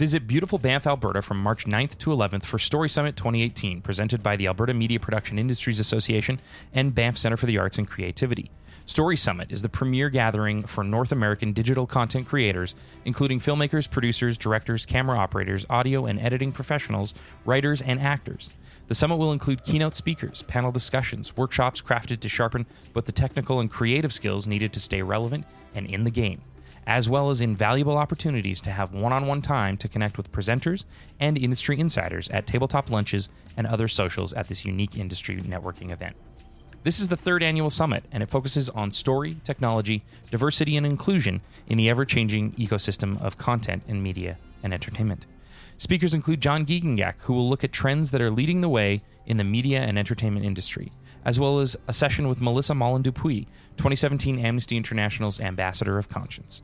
Visit beautiful Banff, Alberta from March 9th to 11th for Story Summit 2018, presented by the Alberta Media Production Industries Association and Banff Center for the Arts and Creativity. Story Summit is the premier gathering for North American digital content creators, including filmmakers, producers, directors, camera operators, audio and editing professionals, writers, and actors. The summit will include keynote speakers, panel discussions, workshops crafted to sharpen both the technical and creative skills needed to stay relevant and in the game as well as invaluable opportunities to have one on one time to connect with presenters and industry insiders at tabletop lunches and other socials at this unique industry networking event. This is the third annual summit, and it focuses on story, technology, diversity, and inclusion in the ever changing ecosystem of content and media and entertainment. Speakers include John Giegengack, who will look at trends that are leading the way in the media and entertainment industry, as well as a session with Melissa Mollen Dupuis, 2017 Amnesty International's Ambassador of Conscience.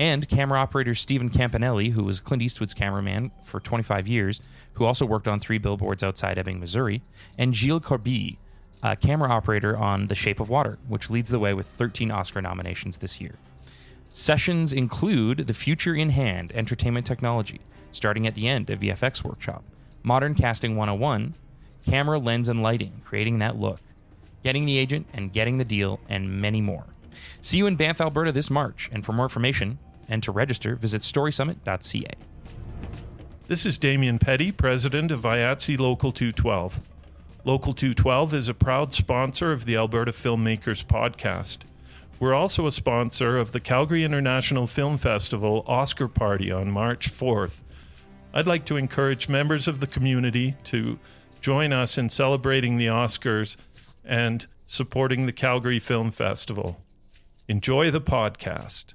And camera operator Stephen Campanelli, who was Clint Eastwood's cameraman for 25 years, who also worked on three billboards outside Ebbing, Missouri, and Gilles Corbeil, a camera operator on The Shape of Water, which leads the way with 13 Oscar nominations this year. Sessions include The Future in Hand Entertainment Technology, starting at the end of VFX Workshop, Modern Casting 101, Camera, Lens, and Lighting, creating that look, Getting the Agent and Getting the Deal, and many more. See you in Banff, Alberta this March, and for more information and to register, visit storysummit.ca. This is Damian Petti, president of IATSE Local 212. Local 212 is a proud sponsor of the Alberta Filmmakers Podcast. We're also a sponsor of the Calgary International Film Festival Oscar Party on March 4th. I'd like to encourage members of the community to join us in celebrating the Oscars and supporting the Calgary Film Festival. Enjoy the podcast.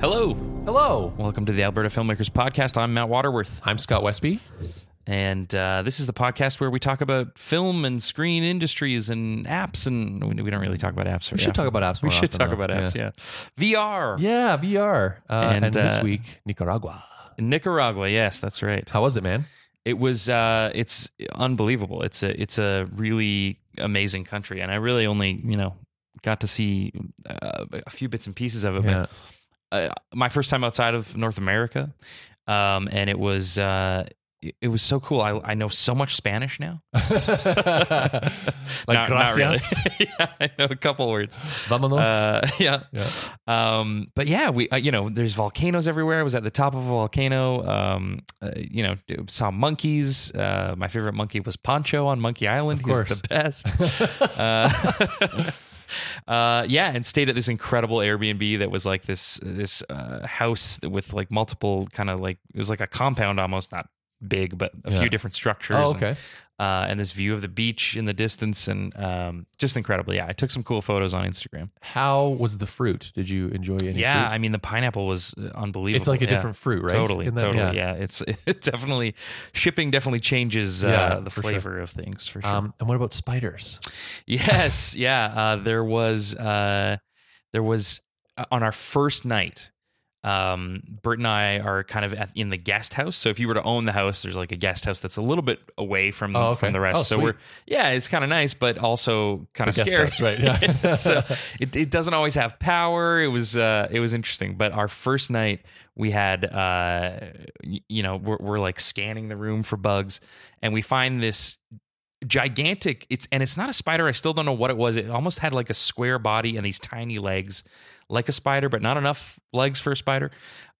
Hello. Hello. Welcome to the Alberta Filmmakers Podcast. I'm Matt Waterworth. I'm Scott Westby. And uh, this is the podcast where we talk about film and screen industries and apps. And we, we don't really talk about apps. We should talk about apps. We should talk about apps, yeah. VR. Yeah, VR. Uh, And, and this uh, week, Nicaragua. Nicaragua, yes, that's right. How was it, man? It was uh it's unbelievable. It's a it's a really amazing country and I really only, you know, got to see uh, a few bits and pieces of it, Yeah. but uh, my first time outside of North America. Um and it was uh it, was so cool. I I know so much Spanish now. like Not- not really. gracias. yeah, I know a couple words. Vámonos. Uh, yeah. yeah. Um, but yeah, we uh, you know there's volcanoes everywhere. I was at the top of a volcano. Um, uh, you know, saw monkeys. Uh, my favorite monkey was Pancho on Monkey Island. Of He was the best. uh, uh, yeah, and stayed at this incredible Airbnb that was like this this uh, house with like multiple kind of like it was like a compound almost, not big, but a Yeah. few different structures. Oh, and- okay. uh, and this view of the beach in the distance, and um, just incredible. Yeah, I took some cool photos on Instagram. How was the fruit? Did you enjoy any Yeah, fruit? I mean the pineapple was uh, unbelievable. It's like a Yeah. different fruit, right? Totally, that- totally. Yeah. it's it definitely shipping definitely changes uh, Yeah, the for sure. flavor of things for sure. Um, and what about spiders? yes, yeah. Uh, there was uh, there was uh, on our first night. Um, Bert and I are kind of at, in the guest house. So if you were to own the house, there's like a guest house that's a little bit away from Oh, okay. from the rest. Oh, so we're yeah, it's kind of nice, but also kind of scary. house, right, yeah. so it, it doesn't always have power. It was uh, it was interesting. But our first night, we had uh, you know we're, we're like scanning the room for bugs, and we find this gigantic. It's and it's not a spider. I still don't know what it was. It almost had like a square body and these tiny legs, like a spider, but not enough legs for a spider.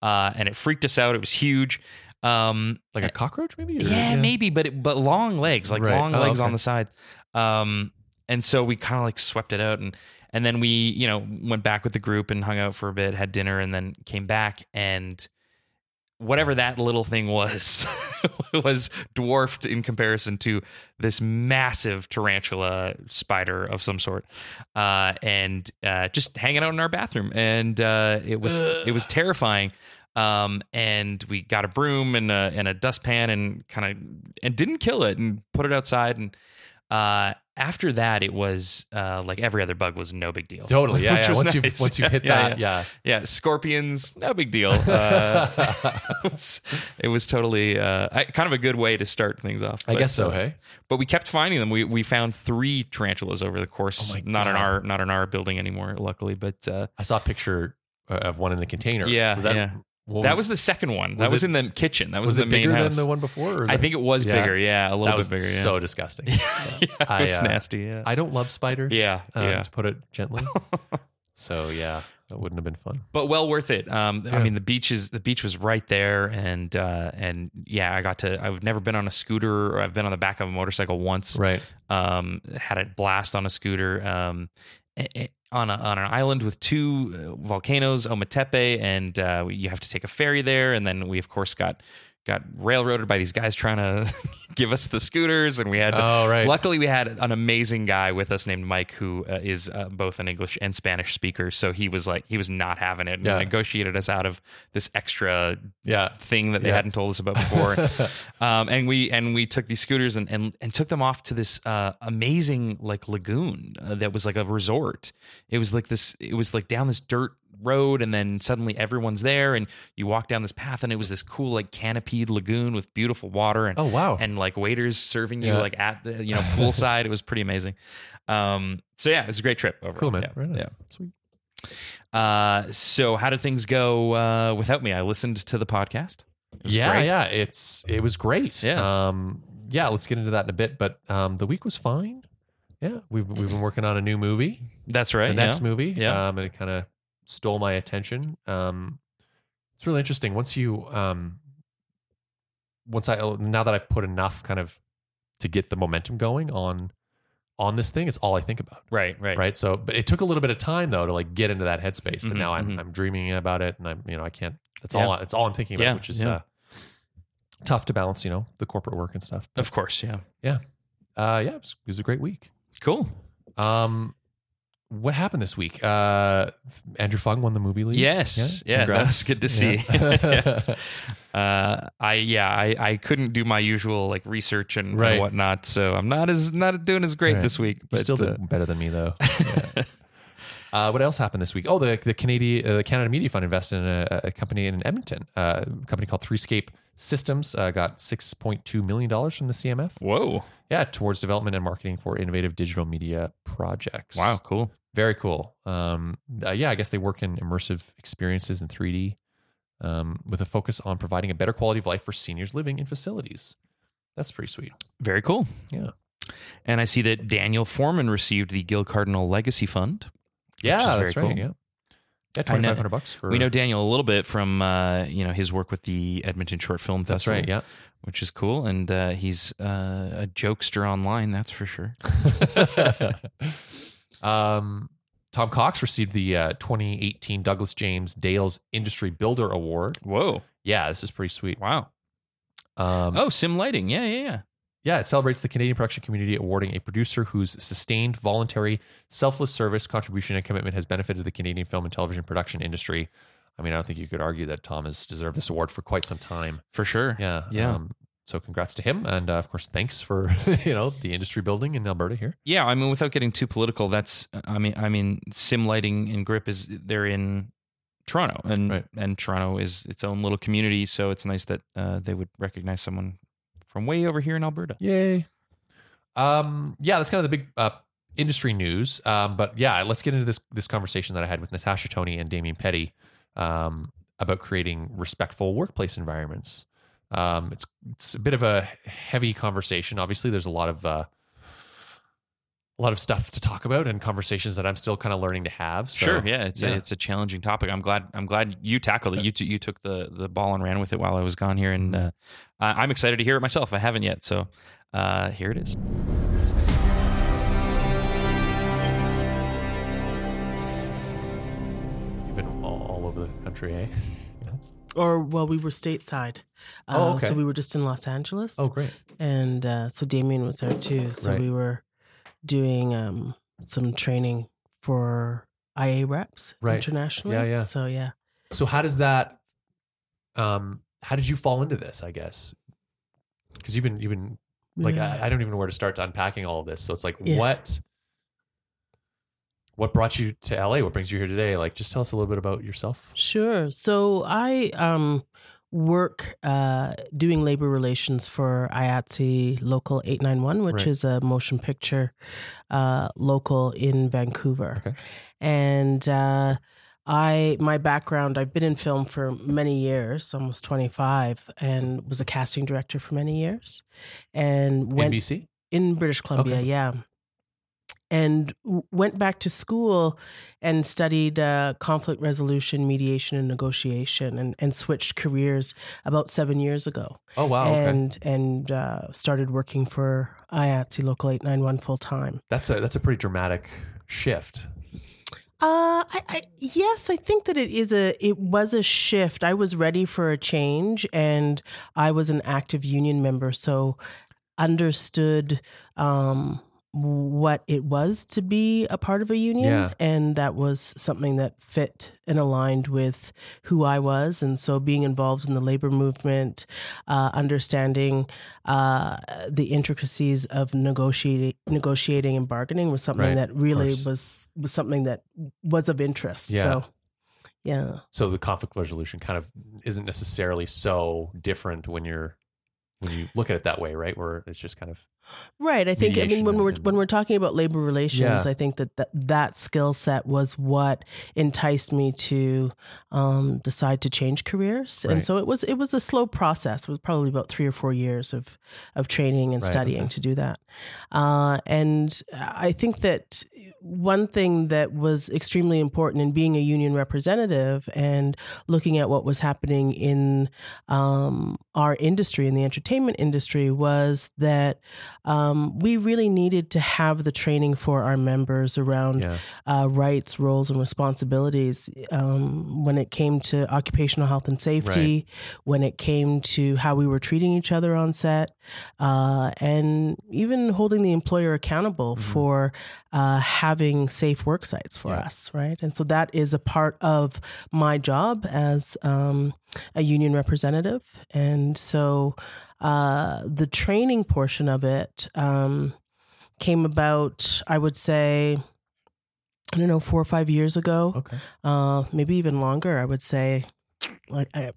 Uh, and it freaked us out. It was huge. Um, Like a cockroach, maybe? Or- yeah, maybe, but it, but long legs, like Right. long Oh, legs on the side. Um, and so we kind of like swept it out, and and then we you know went back with the group and hung out for a bit, had dinner, and then came back and whatever that little thing was was dwarfed in comparison to this massive tarantula spider of some sort uh, and uh, just hanging out in our bathroom. And uh, it was it was terrifying. Um, and we got a broom and a, and a dustpan and kind of and didn't kill it and put it outside and uh, after that, it was uh, like every other bug was no big deal. Totally. Yeah. Yeah. Once you once you hit Yeah, that, yeah. Yeah, scorpions, no big deal. Uh, it, was, it was totally uh, kind of a good way to start things off. I guess so. uh, Hey. But we kept finding them. We we found three tarantulas over the course. Oh not in our not in our building anymore, luckily. But uh, I saw a picture uh, of one in the container. Yeah, Was that, yeah. What that was the second one. that was was it- in the kitchen. That was, was the main bigger house. than the one before? or I think it was Yeah. bigger. Yeah, a little that bit was bigger. Yeah. so disgusting. yeah, it I, was uh, nasty. Yeah. I don't love spiders. Yeah, um, yeah. To put it gently. so yeah, that wouldn't have been fun. but well worth it. Um, I mean, the beach is the beach was right there, and uh, and yeah, I got to. I've never been on a scooter, or I've been on the back of a motorcycle once. Right. Um, had a blast on a scooter. Um, on a, on an island with two uh, volcanoes, Ometepe, and uh, you have to take a ferry there, and then we of course got got railroaded by these guys trying to give us the scooters, and we had to Oh right. Luckily, we had an amazing guy with us named Mike, who uh, is uh, both an English and Spanish speaker. So he was like, he was not having it, and Yeah. negotiated us out of this extra yeah. thing that they Yeah. hadn't told us about before. um, and we and we took these scooters and and, and took them off to this uh, amazing like lagoon uh, that was like a resort. It was like this. It was like down this dirt road and then suddenly everyone's there and you walk down this path and it was this cool like canopied lagoon with beautiful water and Oh wow. and like waiters serving you Yeah. like at the you know poolside. it was pretty amazing. Um, so yeah, it was a great trip. Overall. cool man. Yeah, Right yeah. Sweet. Uh, so how did things go uh, without me? I listened to the podcast. It was yeah, great. yeah. It's it was great. Yeah. Um. Yeah. Let's get into that in a bit. But um, the week was fine. Yeah. We've we've been working on a new movie. That's right. the next yeah. movie. Yeah. Um, and it kind of stole my attention. Um, it's really interesting. Once you, um, once I, now that I've put enough kind of to get the momentum going on, on this thing, it's all I think about. Right, right, Right. So, but it took a little bit of time though to like get into that headspace. But Mhm, now I'm, mhm. I'm dreaming about it and I'm, you know, I can't, that's Yeah. all, that's all I'm thinking about, Yeah, which is, yeah. uh, tough to balance, you know, the corporate work and stuff. Of course, yeah, yeah. Uh, yeah, it was, it was a great week. Cool. Um, what happened this week? Uh, Andrew Fung won the movie league. Yes. Yeah, that was good to see. Yeah. Uh, I yeah, I, I couldn't do my usual like research and, and whatnot, so I'm not as not doing as great Right. this week. you still uh, did better than me though. Yeah. uh, what else happened this week? Oh, the the Canadian uh, the Canada Media Fund invested in a, a company in Edmonton, uh, a company called Threescape Systems. Uh, got six point two million dollars from the CMF. whoa, Yeah, towards development and marketing for innovative digital media projects. wow, cool. Very cool. Um, uh, yeah, I guess they work in immersive experiences in 3D, um, with a focus on providing a better quality of life for seniors living in facilities. That's pretty sweet. Very cool. Yeah. And I see that Daniel Foreman received the Gil Cardinal Legacy Fund. Yeah, that's very right. cool. Yeah, yeah, twenty five hundred bucks for. We know Daniel a little bit from uh, you know his work with the Edmonton Short Film that's Festival. right. Yeah. which is cool, and uh, he's uh, a jokester online. That's for sure. um, Tom Cox received the uh, 2018 Douglas James Dales Industry Builder Award. Whoa! Yeah, this is pretty sweet. Wow. Um, Oh, sim lighting. Yeah, yeah, yeah. Yeah, it celebrates the Canadian production community, awarding a producer whose sustained, voluntary, selfless service, contribution, and commitment has benefited the Canadian film and television production industry. I mean, I don't think you could argue that Tom has deserved this award for quite some time. For sure. Yeah, Yeah. Um, so, congrats to him, and uh, of course, thanks for you know the industry building in Alberta here. Yeah, I mean, without getting too political, that's I mean, I mean, sim lighting and grip is they're in Toronto, and Right. and Toronto is its own little community, so it's nice that uh, they would recognize someone from way over here in Alberta. Yay! Um, yeah, that's kind of the big uh, industry news. Um, but yeah, let's get into this this conversation that I had with Natasha Tony and Damian Petti um, about creating respectful workplace environments. Um, it's it's a bit of a heavy conversation. Obviously, there's a lot of uh, a lot of stuff to talk about and conversations that I'm still kind of learning to have. So, sure, yeah, it's yeah. A, it's a challenging topic. I'm glad I'm glad you tackled it. You t- you took the the ball and ran with it while I was gone here, and uh, I- I'm excited to hear it myself. I haven't yet, so uh, here it is. You've been all, all over the country, eh? Or well, we were stateside. Oh, Uh, okay. So we were just in Los Angeles. Oh, great. and uh, so Damian was there too. So Right. we were doing um, some training for IA reps Right. internationally. Yeah, yeah. So yeah. So how does that? Um, how did you fall into this? I guess because you've been you've been like Yeah. I, I don't even know where to start to unpacking all of this. So it's like Yeah. what what brought you to LA? What brings you here today? Like just tell us a little bit about yourself. Sure. So I um, work uh, doing labor relations for IATSE Local 891, which Right. is a motion picture uh, local in Vancouver. Okay. And uh, I, my background, I've been in film for many years, almost 25, and was a casting director for many years. And went NBC? in British Columbia, Okay. yeah. And went back to school and studied uh, conflict resolution, mediation, and negotiation, and, and switched careers about seven years ago, Oh wow. Okay. and and uh, started working for IATSE Local Eight Nine One full time. That's a that's a pretty dramatic shift. Uh, I, I yes, I think that it is a it was a shift. I was ready for a change, and I was an active union member, so understood um, what it was to be a part of a union, Yeah. and that was something that fit and aligned with who I was, and so being involved in the labor movement, uh, understanding uh, the intricacies of negotiating, negotiating and bargaining was something Right, that really was was something that was of interest. Yeah. So, yeah. So the conflict resolution kind of isn't necessarily so different when you're when you look at it that way, right? Where it's just kind of Right. I think I mean when we're when we're talking about labor relations, Yeah. I think that that, that skill set was what enticed me to um, decide to change careers. Right. And so it was it was a slow process. It was probably about three or four years of of training and Right, studying okay. to do that. Uh, and I think that one thing that was extremely important in being a union representative and looking at what was happening in um, our industry, in the entertainment industry, was that um, we really needed to have the training for our members around yeah. uh, rights, roles, and responsibilities um, when it came to occupational health and safety, when it came to how we were treating each other on set, uh, and even holding the employer accountable Mhm. for uh, having safe work sites for Yeah. us, right? And so that is a part of my job as um, a union representative. And so uh, the training portion of it um, came about, I would say, I don't know, four or five years ago, Okay. uh, maybe even longer. I would say, like I,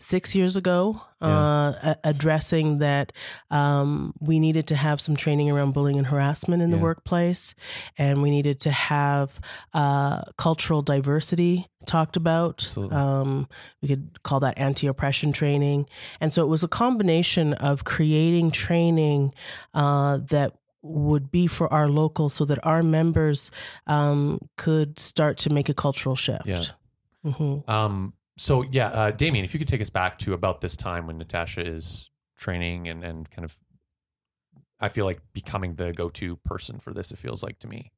six years ago, uh, a- addressing that um, we needed to have some training around bullying and harassment in the workplace, and we needed to have uh, cultural diversity talked about. Um, we could call that anti-oppression training, and so it was a combination of creating training uh, that would be for our local so that our members um, could start to make a cultural shift. Yeah. hmm Um, so yeah, uh, Damian, if you could take us back to about this time when Natasha is training and, and kind of, I feel like becoming the go-to person for this. It feels like to me,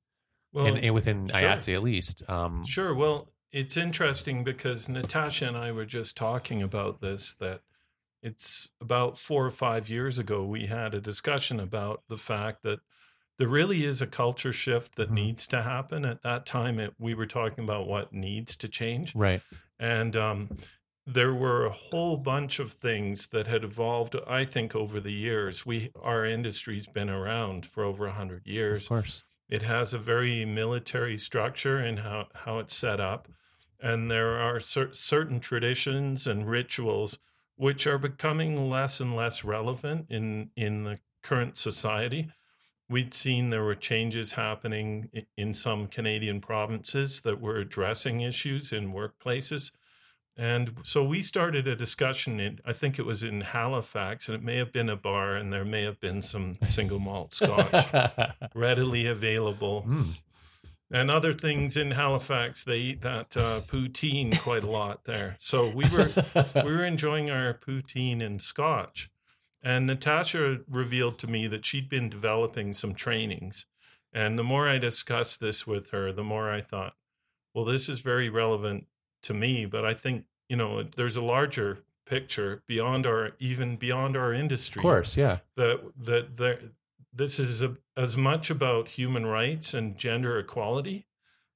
Well, and, and within sure. IATSE at least. Um, Sure. Well, it's interesting because Natasha and I were just talking about this that it's about four or five years ago we had a discussion about the fact that there really is a culture shift that Mhm. needs to happen. At that time, it, we were talking about what needs to change. Right. And um, there were a whole bunch of things that had evolved, I think, over the years. We Our industry's been around for over 100 years Of course. it has a very military structure in how, how it's set up. And there are cer- certain traditions and rituals which are becoming less and less relevant in, in the current society. We'd seen there were changes happening in some Canadian provinces that were addressing issues in workplaces. And so we started a discussion in, I think it was in Halifax, and it may have been a bar, and there may have been some single malt scotch readily available. Mm, And other things in Halifax, they eat that uh, poutine quite a lot there. So we were we were enjoying our poutine and scotch. And Natasha revealed to me that she'd been developing some trainings. And the more I discussed this with her, the more I thought, well, this is very relevant to me. But I think, you know, there's a larger picture beyond our, even beyond our industry of course. Yeah. that that there this is a, as much about human rights and gender equality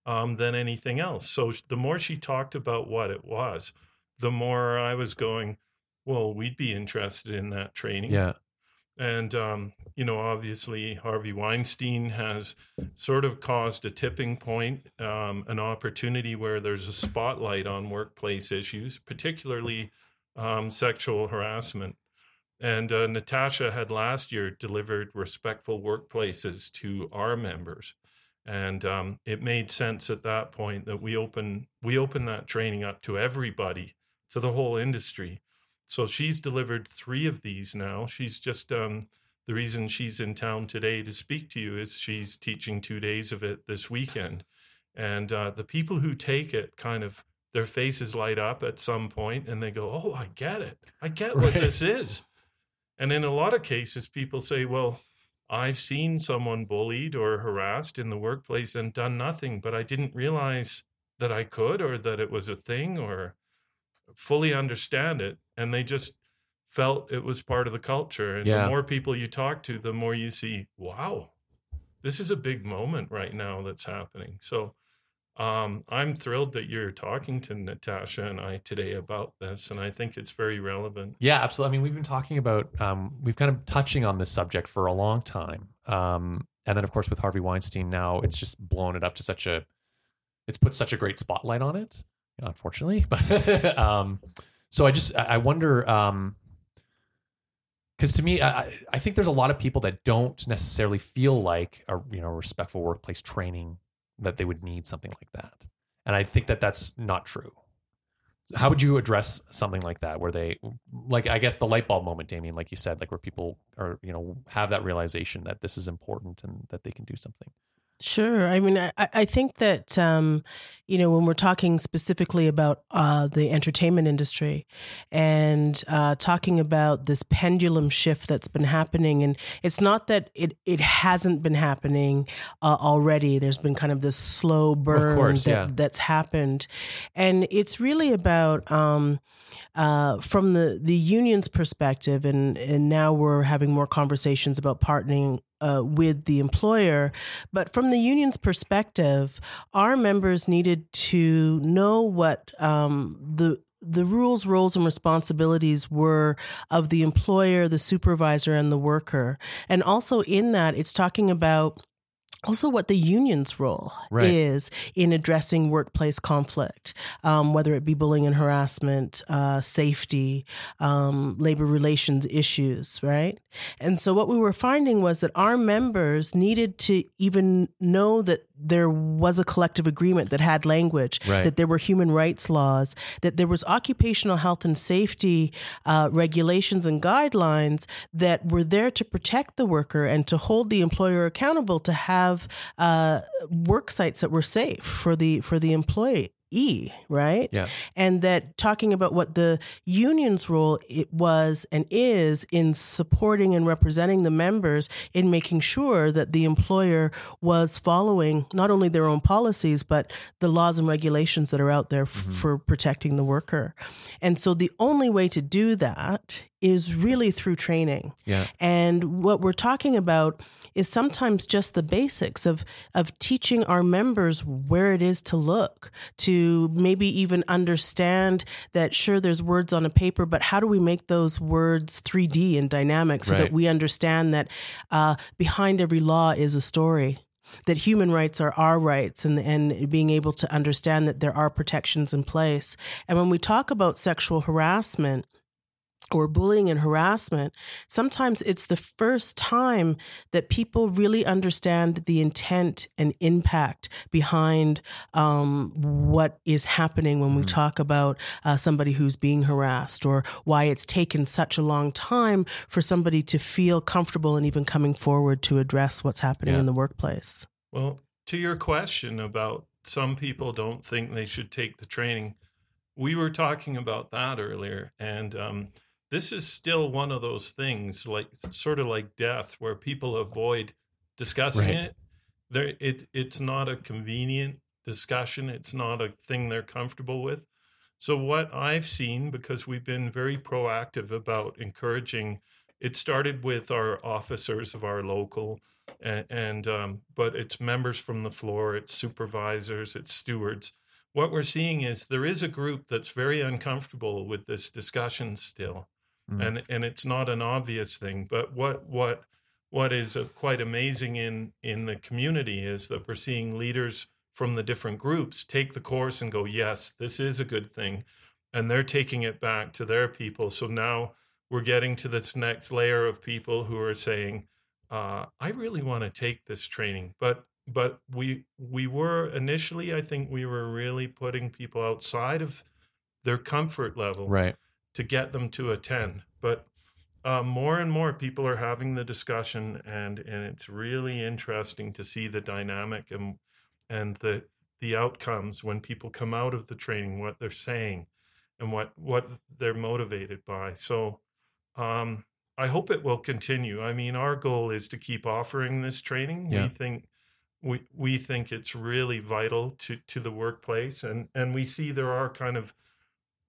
um, than anything else. So the more she talked about what it was, the more I was going, well, we'd be interested in that training. Yeah. And, um, you know, obviously, Harvey Weinstein has sort of caused a tipping point, um, an opportunity where there's a spotlight on workplace issues, particularly um, sexual harassment. And uh, Natasha had last year delivered respectful workplaces to our members. And um, it made sense at that point that we open we open that training up to everybody, to the whole industry. So she's delivered three of these now. She's just um, the reason she's in town today to speak to you is she's teaching two days of it this weekend. And uh, the people who take it kind of their faces light up at some point and they go, Oh, I get it. I get what Right. this is. And in a lot of cases, people say, Well, I've seen someone bullied or harassed in the workplace and done nothing, but I didn't realize that I could or that it was a thing or fully understand it. And they just felt it was part of the culture. And Yeah. the more people you talk to, the more you see, wow, this is a big moment right now that's happening. So um, I'm thrilled that you're talking to Natasha and I today about this. And I think it's very relevant. Yeah, absolutely. I mean, we've been talking about, um, we've kind of touching on this subject for a long time. Um, and then, of course, with Harvey Weinstein now, it's just blown it up to such a, it's put such a great spotlight on it, unfortunately. But um, so I just, I wonder, um, because to me, I, I- I think there's a lot of people that don't necessarily feel like a you know respectful workplace training that they would need something like that, and I think that that's not true. How would you address something like that, where they, like, I guess the light bulb moment, Damian, like you said, like where people are, you know, have that realization that this is important and that they can do something. Sure. I mean, I, I think that, um, you know, when we're talking specifically about uh, the entertainment industry and uh, talking about this pendulum shift that's been happening, and it's not that it, it hasn't been happening uh, already. There's been kind of this slow burn course, that, yeah. that's happened. And it's really about, um, uh, from the, the union's perspective, and, and now we're having more conversations about partnering uh, with the employer. But from the union's perspective, our members needed to know what um, the the rules, roles, and responsibilities were of the employer, the supervisor, and the worker. And also in that, it's talking about also what the union's role Right. is in addressing workplace conflict, um, whether it be bullying and harassment, uh, safety, um, labor relations issues, right? And so what we were finding was that our members needed to even know that there was a collective agreement that had language, Right. that there were human rights laws, that there was occupational health and safety uh, regulations and guidelines that were there to protect the worker and to hold the employer accountable to have uh, work sites that were safe for the for the employee. Right, Yeah. and that talking about what the union's role it was and is in supporting and representing the members in making sure that the employer was following not only their own policies but the laws and regulations that are out there f- for protecting the worker. And so the only way to do that is really through training. Yeah. And what we're talking about is sometimes just the basics of of teaching our members where it is to look, to maybe even understand that sure there's words on a paper, but how do we make those words 3D and dynamic so Right. that we understand that uh, behind every law is a story that human rights are our rights and, and being able to understand that there are protections in place. And when we talk about sexual harassment, or bullying and harassment, sometimes it's the first time that people really understand the intent and impact behind um, what is happening when we talk about uh, somebody who's being harassed, or why it's taken such a long time for somebody to feel comfortable and even coming forward to address what's happening Yeah. in the workplace. Well, to your question about some people don't think they should take the training, we were talking about that earlier. And um, this is still one of those things, like sort of like death, where people avoid discussing Right. it. There, it it's not a convenient discussion. It's not a thing they're comfortable with. So what I've seen, because we've been very proactive about encouraging, it started with our officers of our local, and, and um, but it's members from the floor, it's supervisors, it's stewards. What we're seeing is there is a group that's very uncomfortable with this discussion still, Mm. and and it's not an obvious thing. But what what what is uh, quite amazing in in the community is that we're seeing leaders from the different groups take the course and go, yes, this is a good thing, and they're taking it back to their people. So now we're getting to this next layer of people who are saying, uh, I really want to take this training, but but we we were initially, I think we were really putting people outside of their comfort level Right. To get them to attend. But uh, more and more people are having the discussion, and and it's really interesting to see the dynamic and and the the outcomes when people come out of the training, what they're saying, and what what they're motivated by. So. Um, I hope it will continue. I mean, our goal is to keep offering this training. Yeah. We think we we think it's really vital to to the workplace, and and we see there are kind of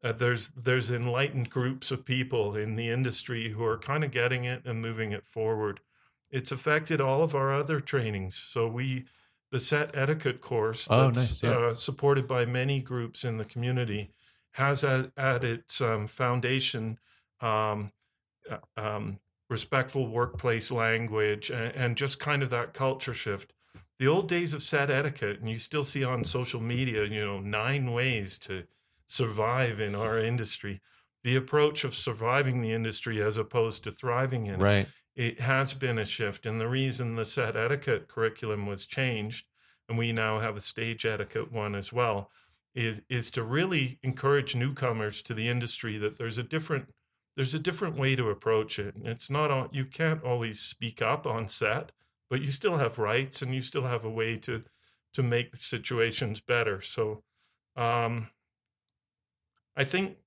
uh, there's there's enlightened groups of people in the industry who are kind of getting it and moving it forward. It's affected all of our other trainings. So we the set etiquette course Oh, that's nice, yeah. uh, supported by many groups in the community has at, at its um, foundation um, uh, um, respectful workplace language and, and just kind of that culture shift. The old days of set etiquette, and you still see on social media, you know, nine ways to survive in our industry. The approach of surviving the industry as opposed to thriving in it Right. it has been a shift. And the reason the set etiquette curriculum was changed, and we now have a stage etiquette one as well, is is to really encourage newcomers to the industry that there's a different there's a different way to approach it. It's not all, you can't always speak up on set, but you still have rights and you still have a way to to make the situations better. So um I think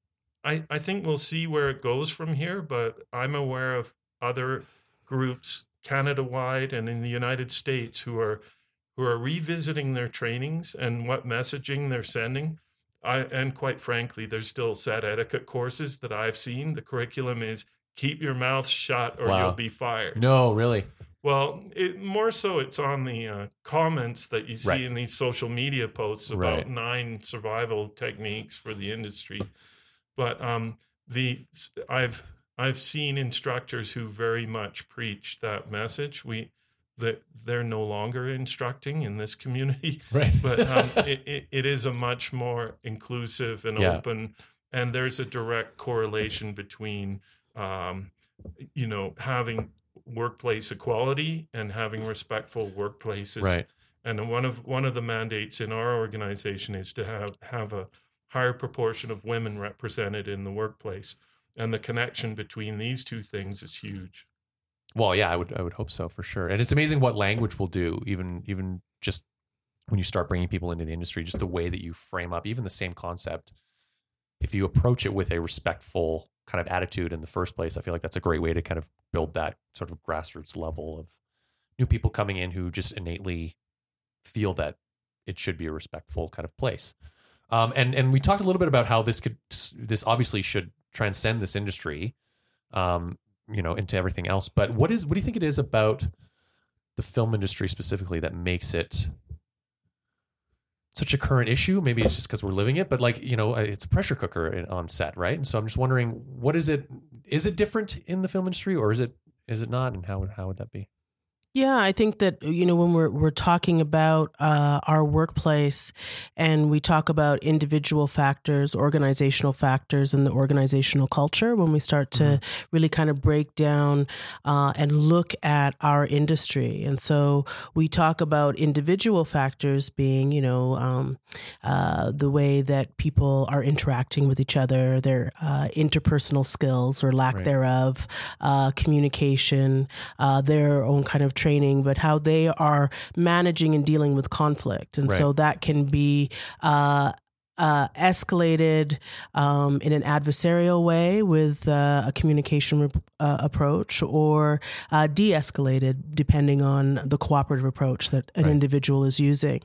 I, I think we'll see where it goes from here, but I'm aware of other groups Canada wide and in the United States who are who are revisiting their trainings and what messaging they're sending. I, and quite frankly, there's still set etiquette courses that I've seen. The curriculum is keep your mouth shut or Wow. you'll be fired. No, really. Well, it, more so, it's on the uh, comments that you see Right. in these social media posts about Right. nine survival techniques for the industry. But um, the I've I've seen instructors who very much preach that message. We that they're no longer instructing in this community, Right. but um, it, it, it is a much more inclusive and Yeah. open, and there's a direct correlation between, um, you know, having workplace equality and having respectful workplaces. right. And one of one of the mandates in our organization is to have have a higher proportion of women represented in the workplace, and the connection between these two things is huge. Well, yeah, I would I would hope so for sure. And it's amazing what language will do, even even just when you start bringing people into the industry, just the way that you frame up even the same concept. If you approach it with a respectful kind of attitude in the first place, I feel like that's a great way to kind of build that sort of grassroots level of new people coming in who just innately feel that it should be a respectful kind of place. Um, and and we talked a little bit about how this could this obviously should transcend this industry. Um, you know into everything else but what is what do you think it is about the film industry specifically that makes it such a current issue. Maybe it's just because we're living it but like you know it's a pressure cooker on set right? And so i'm just wondering what is it is it different in the film industry or is it is it not? And how would how would that be Yeah, I think that you know when we're we're talking about uh, our workplace, and we talk about individual factors, organizational factors, and the organizational culture. When we start to really kind of break down uh, and look at our industry, and so we talk about individual factors being, you know, um, uh, the way that people are interacting with each other, their uh, interpersonal skills or lack Right. thereof, uh, communication, uh, their own kind of training, but how they are managing and dealing with conflict. And so that can be uh, uh, escalated um, in an adversarial way with uh, a communication rep- uh, approach or uh, de escalated depending on the cooperative approach that an Right. individual is using.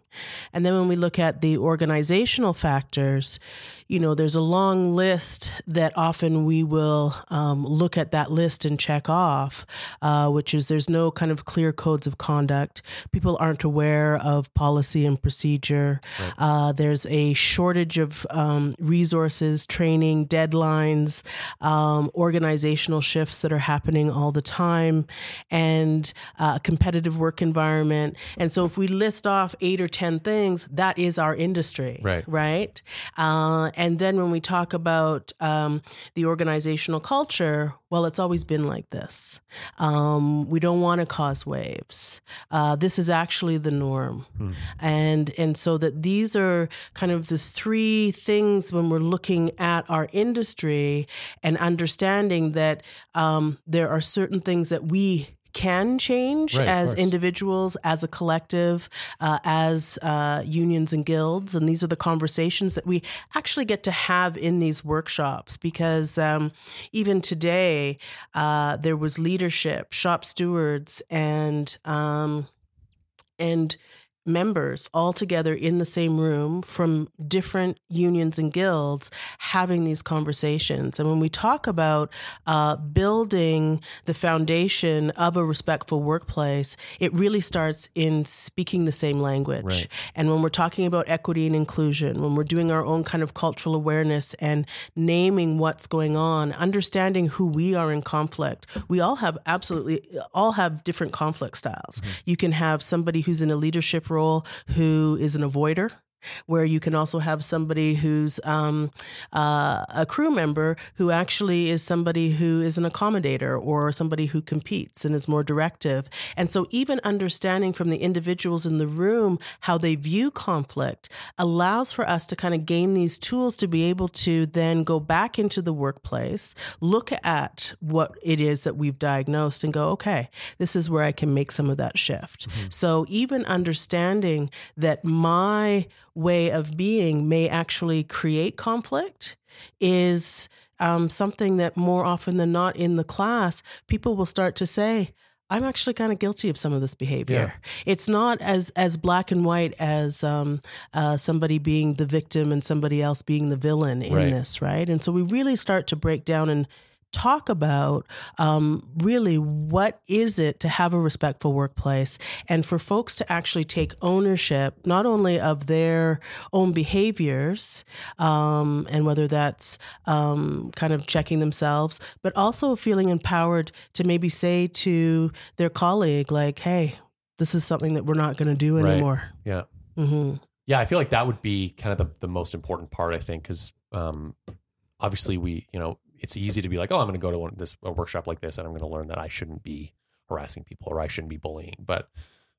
And then when we look at the organizational factors, you know, there's a long list that often we will um, look at that list and check off, uh, which is there's no kind of clear codes of conduct. People aren't aware of policy and procedure. Uh, there's a shortage of um, resources, training, deadlines, um, organizational shifts that are happening all the time, and uh, a competitive work environment. And so, if we list off eight or 10 things, that is our industry. Right. Right. Uh, and then when we talk about um, the organizational culture, well, it's always been like this. Um, we don't want to cause waves. Uh, this is actually the norm, Hmm. and and so that these are kind of the three things when we're looking at our industry and understanding that um, there are certain things that we can change Right, as individuals, as a collective, uh, as uh, unions and guilds. And these are the conversations that we actually get to have in these workshops because um, even today, uh, there was leadership, shop stewards, and um, and members all together in the same room from different unions and guilds having these conversations. And when we talk about uh, building the foundation of a respectful workplace, it really starts in speaking the same language. Right. And when we're talking about equity and inclusion, when we're doing our own kind of cultural awareness and naming what's going on, understanding who we are in conflict, we all have absolutely all have different conflict styles. You can have somebody who's in a leadership role who is an avoider. Where you can also have somebody who's um, uh, a crew member who actually is somebody who is an accommodator or somebody who competes and is more directive. And so, even understanding from the individuals in the room how they view conflict allows for us to kind of gain these tools to be able to then go back into the workplace, look at what it is that we've diagnosed, and go, okay, this is where I can make some of that shift. So, even understanding that my way of being may actually create conflict is um, something that more often than not in the class, people will start to say, I'm actually kind of guilty of some of this behavior. It's not as as black and white as um, uh, somebody being the victim and somebody else being the villain in Right. this, right? And so we really start to break down and talk about um, really what is it to have a respectful workplace and for folks to actually take ownership not only of their own behaviors um, and whether that's um, kind of checking themselves but also feeling empowered to maybe say to their colleague like hey this is something that we're not going to do Right. anymore Yeah. hmm Yeah, I feel like that would be kind of the, the most important part, I think, because um, obviously we, you know, it's easy to be like, oh, I'm going to go to one, this a workshop like this and I'm going to learn that I shouldn't be harassing people or I shouldn't be bullying. But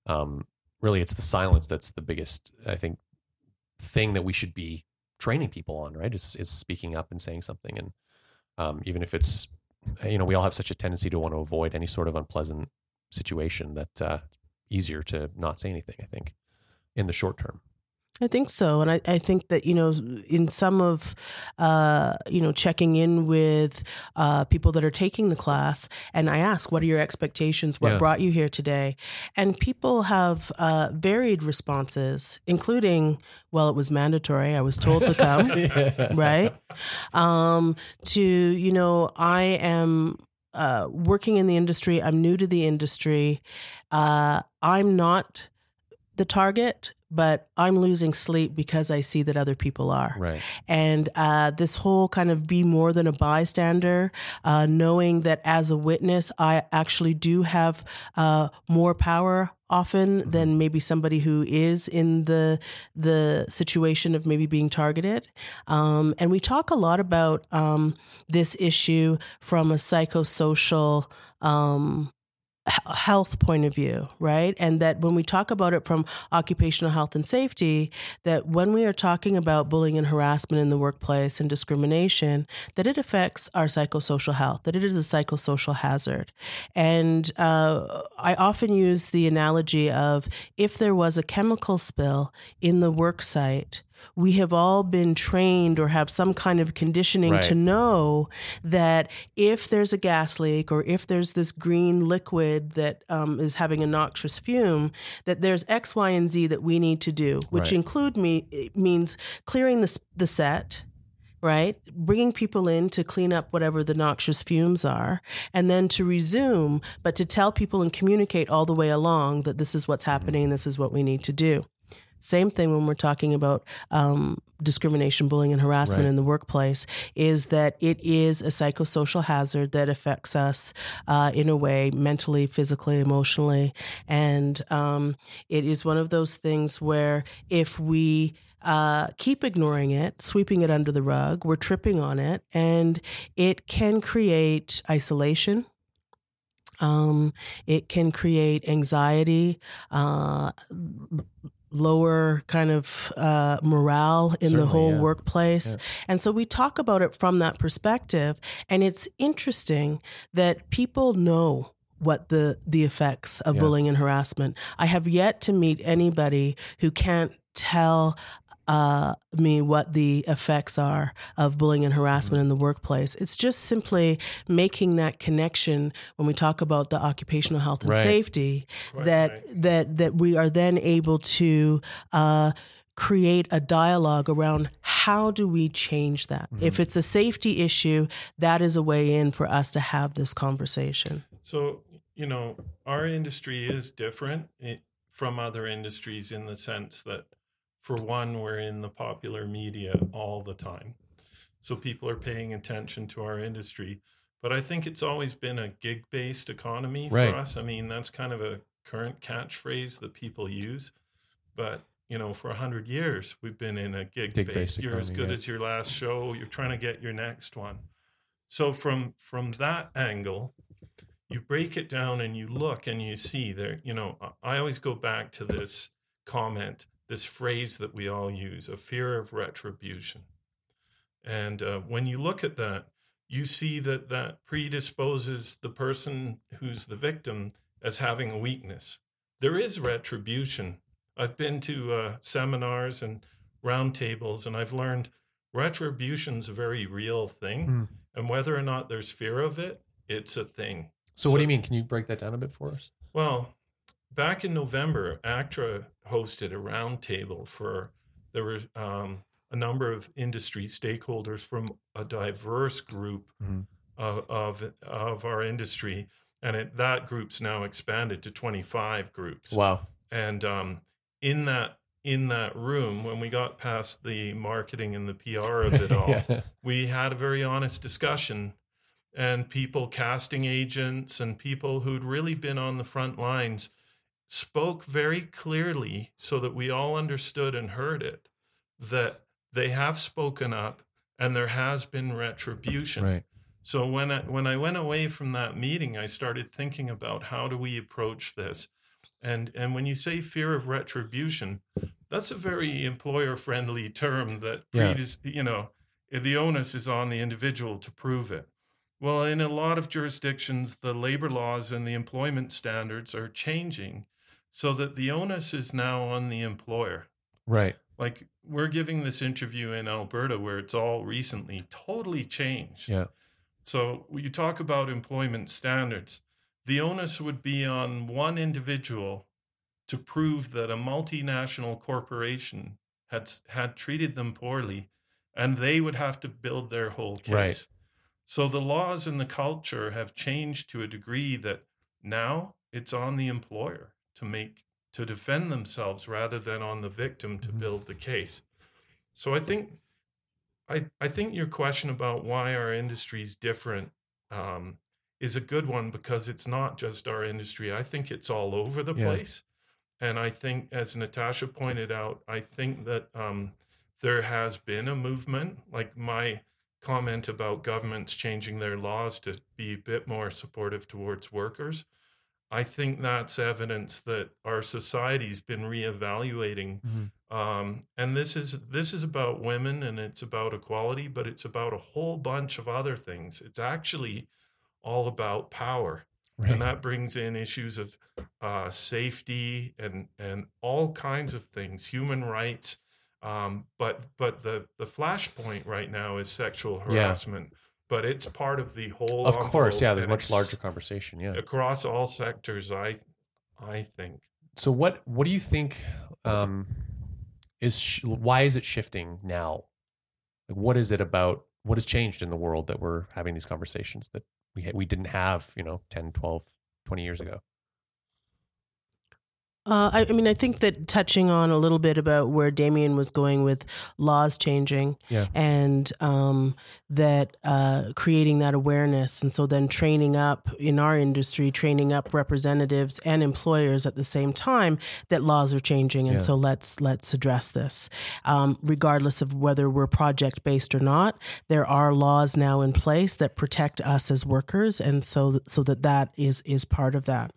um, really, it's the silence that's the biggest, I think, thing that we should be training people on, right? Is, is speaking up and saying something. And um, even if it's, you know, we all have such a tendency to want to avoid any sort of unpleasant situation that uh, easier to not say anything, I think, in the short term. I think so. And I, I think that, you know, in some of, uh, you know, checking in with uh, people that are taking the class, and I ask, what are your expectations? What Yeah. brought you here today? And people have uh, varied responses, including, well, it was mandatory. I was told to come. right? Um, to, you know, I am uh, working in the industry, I'm new to the industry. Uh, I'm not the target, but I'm losing sleep because I see that other people are. Right. And uh, this whole kind of be more than a bystander, uh, knowing that as a witness, I actually do have uh, more power often than maybe somebody who is in the the situation of maybe being targeted. Um, and we talk a lot about um, this issue from a psychosocial. Um, health point of view right? And that when we talk about it from occupational health and safety that when we are talking about bullying and harassment in the workplace and discrimination that it affects our psychosocial health that it is a psychosocial hazard. And uh, i often use the analogy of if there was a chemical spill in the work site we have all been trained or have some kind of conditioning Right. to know that if there's a gas leak or if there's this green liquid that um, is having a noxious fume, that there's X, Y, and Z that we need to do, which Right. include me it means clearing the the set. Right, bringing people in to clean up whatever the noxious fumes are, and then to resume, but to tell people and communicate all the way along that this is what's happening this is what we need to do. Same thing when we're talking about um, discrimination, bullying, and harassment Right. in the workplace is that it is a psychosocial hazard that affects us uh, in a way mentally, physically, emotionally. And um, it is one of those things where if we uh, keep ignoring it, sweeping it under the rug, we're tripping on it, and it can create isolation. Um, it can create anxiety, uh, lower kind of uh, morale in the whole yeah. workplace. Yeah. And so we talk about it from that perspective. And it's interesting that people know what the the effects of Yeah. bullying and harassment. I have yet to meet anybody who can't tell uh, me what the effects are of bullying and harassment in the workplace. It's just simply making that connection when we talk about the occupational health and Right. safety Quite that right. that that we are then able to uh, create a dialogue around how do we change that. If it's a safety issue, that is a way in for us to have this conversation. So, you know, our industry is different i- from other industries in the sense that, for one, we're in the popular media all the time. So people are paying attention to our industry. But I think it's always been a gig based economy Right. for us. I mean, that's kind of a current catchphrase that people use. But, you know, for 100 years, we've been in a gig Gig-based based. You're as good yeah. as your last show. You're trying to get your next one. So from from that angle, you break it down and you look and you see there, you know, I always go back to this comment, this phrase that we all use, a fear of retribution. And uh, when you look at that, you see that that predisposes the person who's the victim as having a weakness. There is retribution. I've been to uh, seminars and roundtables, and I've learned retribution's a very real thing. Hmm. And whether or not there's fear of it, it's a thing. So, what do you mean? Can you break that down a bit for us? Well, back in November, ACTRA hosted a roundtable for there were um, a number of industry stakeholders from a diverse group Mhm. of, of of our industry, and it, that group's now expanded to 25 groups. Wow. And um, in that in that room, when we got past the marketing and the PR of it all, yeah. we had a very honest discussion and people casting agents and people who'd really been on the front lines spoke very clearly so that we all understood and heard it that they have spoken up and there has been retribution Right. so when I, when I went away from that meeting, I started thinking about how do we approach this, and and when you say fear of retribution, that's a very employer friendly term that Yeah. predis- you know the onus is on the individual to prove it. Well, in a lot of jurisdictions, the labor laws and the employment standards are changing, so that the onus is now on the employer Right. like we're giving this interview in Alberta where it's all recently totally changed. Yeah. So you talk about employment standards, the onus would be on one individual to prove that a multinational corporation had had treated them poorly and they would have to build their whole case. Right. So the laws and the culture have changed to a degree that now it's on the employer to make to defend themselves rather than on the victim to Mhm. build the case. So I think I I think your question about why our industry is different um, is a good one because it's not just our industry. I think it's all over the Yeah. place, and I think, as Natasha pointed out, I think that um, there has been a movement. Like my comment about governments changing their laws to be a bit more supportive towards workers. I think that's evidence that our society's been reevaluating Mhm. um, and this is this is about women and it's about equality but it's about a whole bunch of other things it's actually all about power Right. and that brings in issues of uh, safety and and all kinds of things human rights um, but but the the flashpoint right now is sexual Yeah. But it's part of the whole of course. Yeah. There's a much larger conversation. Yeah. across all sectors i i think So what what do you think um, is sh- why is it shifting now? Like what is it about? What has changed in the world that we're having these conversations that we ha- we didn't have, you know, 10, 12, 20 years ago? Uh, I, I, mean, I think that touching on a little bit about where Damian was going with laws changing yeah. and um, that uh, creating that awareness. And so then training up in our industry, training up representatives and employers at the same time that laws are changing. And yeah. so let's, let's address this. Um, regardless of whether we're project based or not, there are laws now in place that protect us as workers. And so, so that that is, is part of that.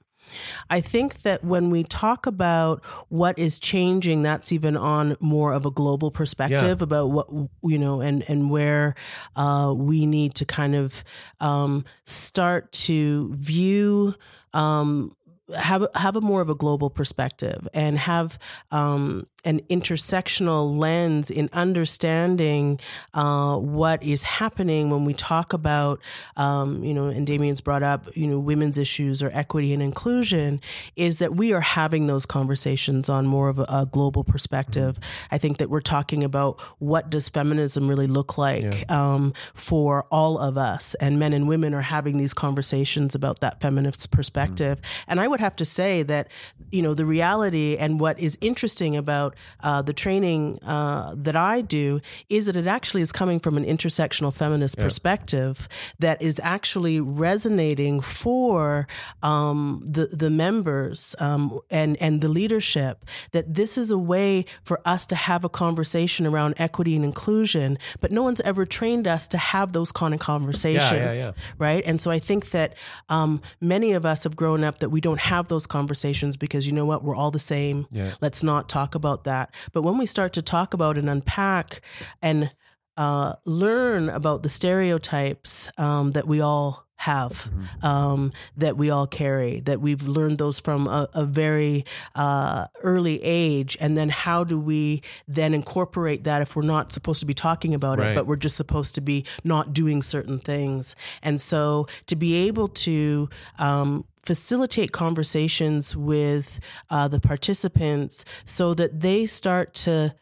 I think that when we talk about what is changing, that's even on more of a global perspective yeah. about what you know and and where uh, we need to kind of um, start to view um, have have a more of a global perspective and have um, an intersectional lens in understanding uh, what is happening when we talk about, um, you know, and Damian's brought up, you know, women's issues or equity and inclusion, is that we are having those conversations on more of a, a global perspective. I think that we're talking about what does feminism really look like yeah. um, for all of us, and men and women are having these conversations about that feminist perspective. Mm-hmm. And I would have to say that, you know, the reality and what is interesting about about uh, the training uh, that I do is that it actually is coming from an intersectional feminist yeah. perspective that is actually resonating for um, the the members um, and and the leadership that this is a way for us to have a conversation around equity and inclusion, but no one's ever trained us to have those kind of conversations, yeah, yeah, right? And so I think that um, many of us have grown up that we don't have those conversations because you know what, we're all the same. Let's not talk about about that. But when we start to talk about and unpack and uh, learn about the stereotypes um, that we all have, mm-hmm. um, that we all carry, that we've learned those from a, a very uh, early age. And then how do we then incorporate that if we're not supposed to be talking about right. it, but we're just supposed to be not doing certain things? And so to be able to um, facilitate conversations with uh, the participants so that they start to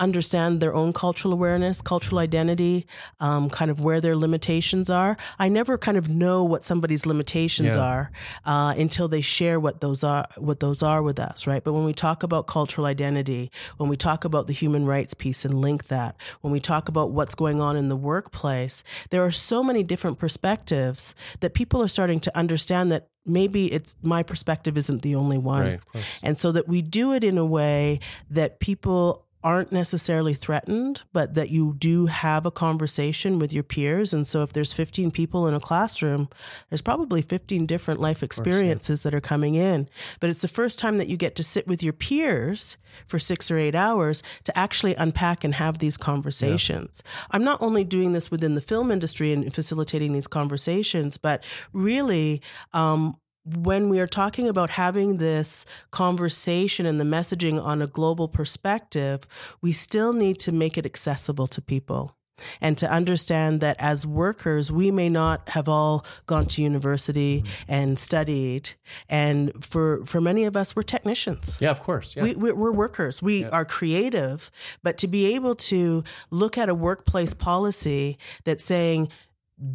understand their own cultural awareness, cultural identity, um, kind of where their limitations are. I never kind of know what somebody's limitations yeah. are uh, until they share what those are, what those are with us, right? But when we talk about cultural identity, when we talk about the human rights piece and link that, when we talk about what's going on in the workplace, there are so many different perspectives that people are starting to understand that maybe it's my perspective isn't the only one. Right, and so that we do it in a way that people aren't necessarily threatened, but that you do have a conversation with your peers. And so if there's 15 people in a classroom, there's probably 15 different life experiences course, yeah. that are coming in. But it's the first time that you get to sit with your peers for six or eight hours to actually unpack and have these conversations. Yeah. I'm not only doing this within the film industry and facilitating these conversations, but really, um, when we are talking about having this conversation and the messaging on a global perspective, we still need to make it accessible to people and to understand that as workers, we may not have all gone to university mm-hmm. and studied. And for, for many of us, we're technicians. Yeah, of course. Yeah. We, we're, we're workers. We yeah. are creative. But to be able to look at a workplace policy that's saying,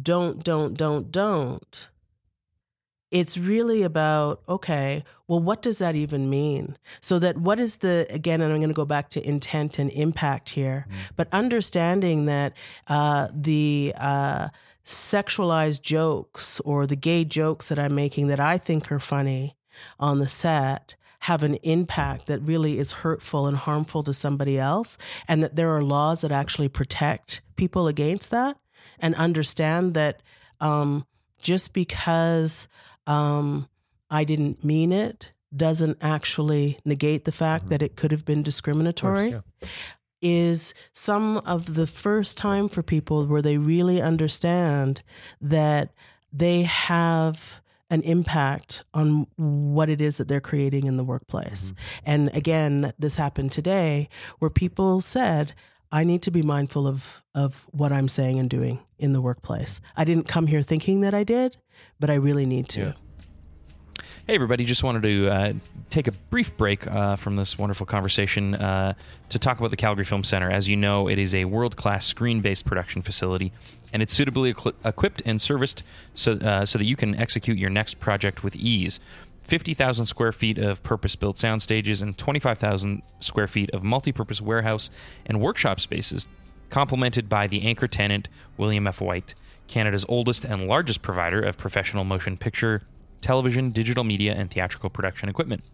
don't, don't, don't, don't, it's really about okay well what does that even mean so that what is the again and i'm going to go back to intent and impact here mm-hmm. but understanding that uh, the uh, sexualized jokes or the gay jokes that i'm making that i think are funny on the set have an impact that really is hurtful and harmful to somebody else and that there are laws that actually protect people against that and understand that um, just because um, I didn't mean it doesn't actually negate the fact mm-hmm. that it could have been discriminatory. Course, yeah. Is some of the first time for people where they really understand that they have an impact on what it is that they're creating in the workplace. Mm-hmm. And again, this happened today where people said, I need to be mindful of of what I'm saying and doing in the workplace. I didn't come here thinking that I did, but I really need to. Yeah. Hey, everybody, just wanted to uh, take a brief break uh, from this wonderful conversation uh, to talk about the Calgary Film Center. As you know, it is a world class screen based production facility, and it's suitably equipped and serviced so, uh, so that you can execute your next project with ease. 50,000 square feet of purpose built sound stages, and 25,000 square feet of multi purpose warehouse and workshop spaces, complemented by the anchor tenant, William F. White, Canada's oldest and largest provider of professional motion picture, television, digital media, and theatrical production equipment.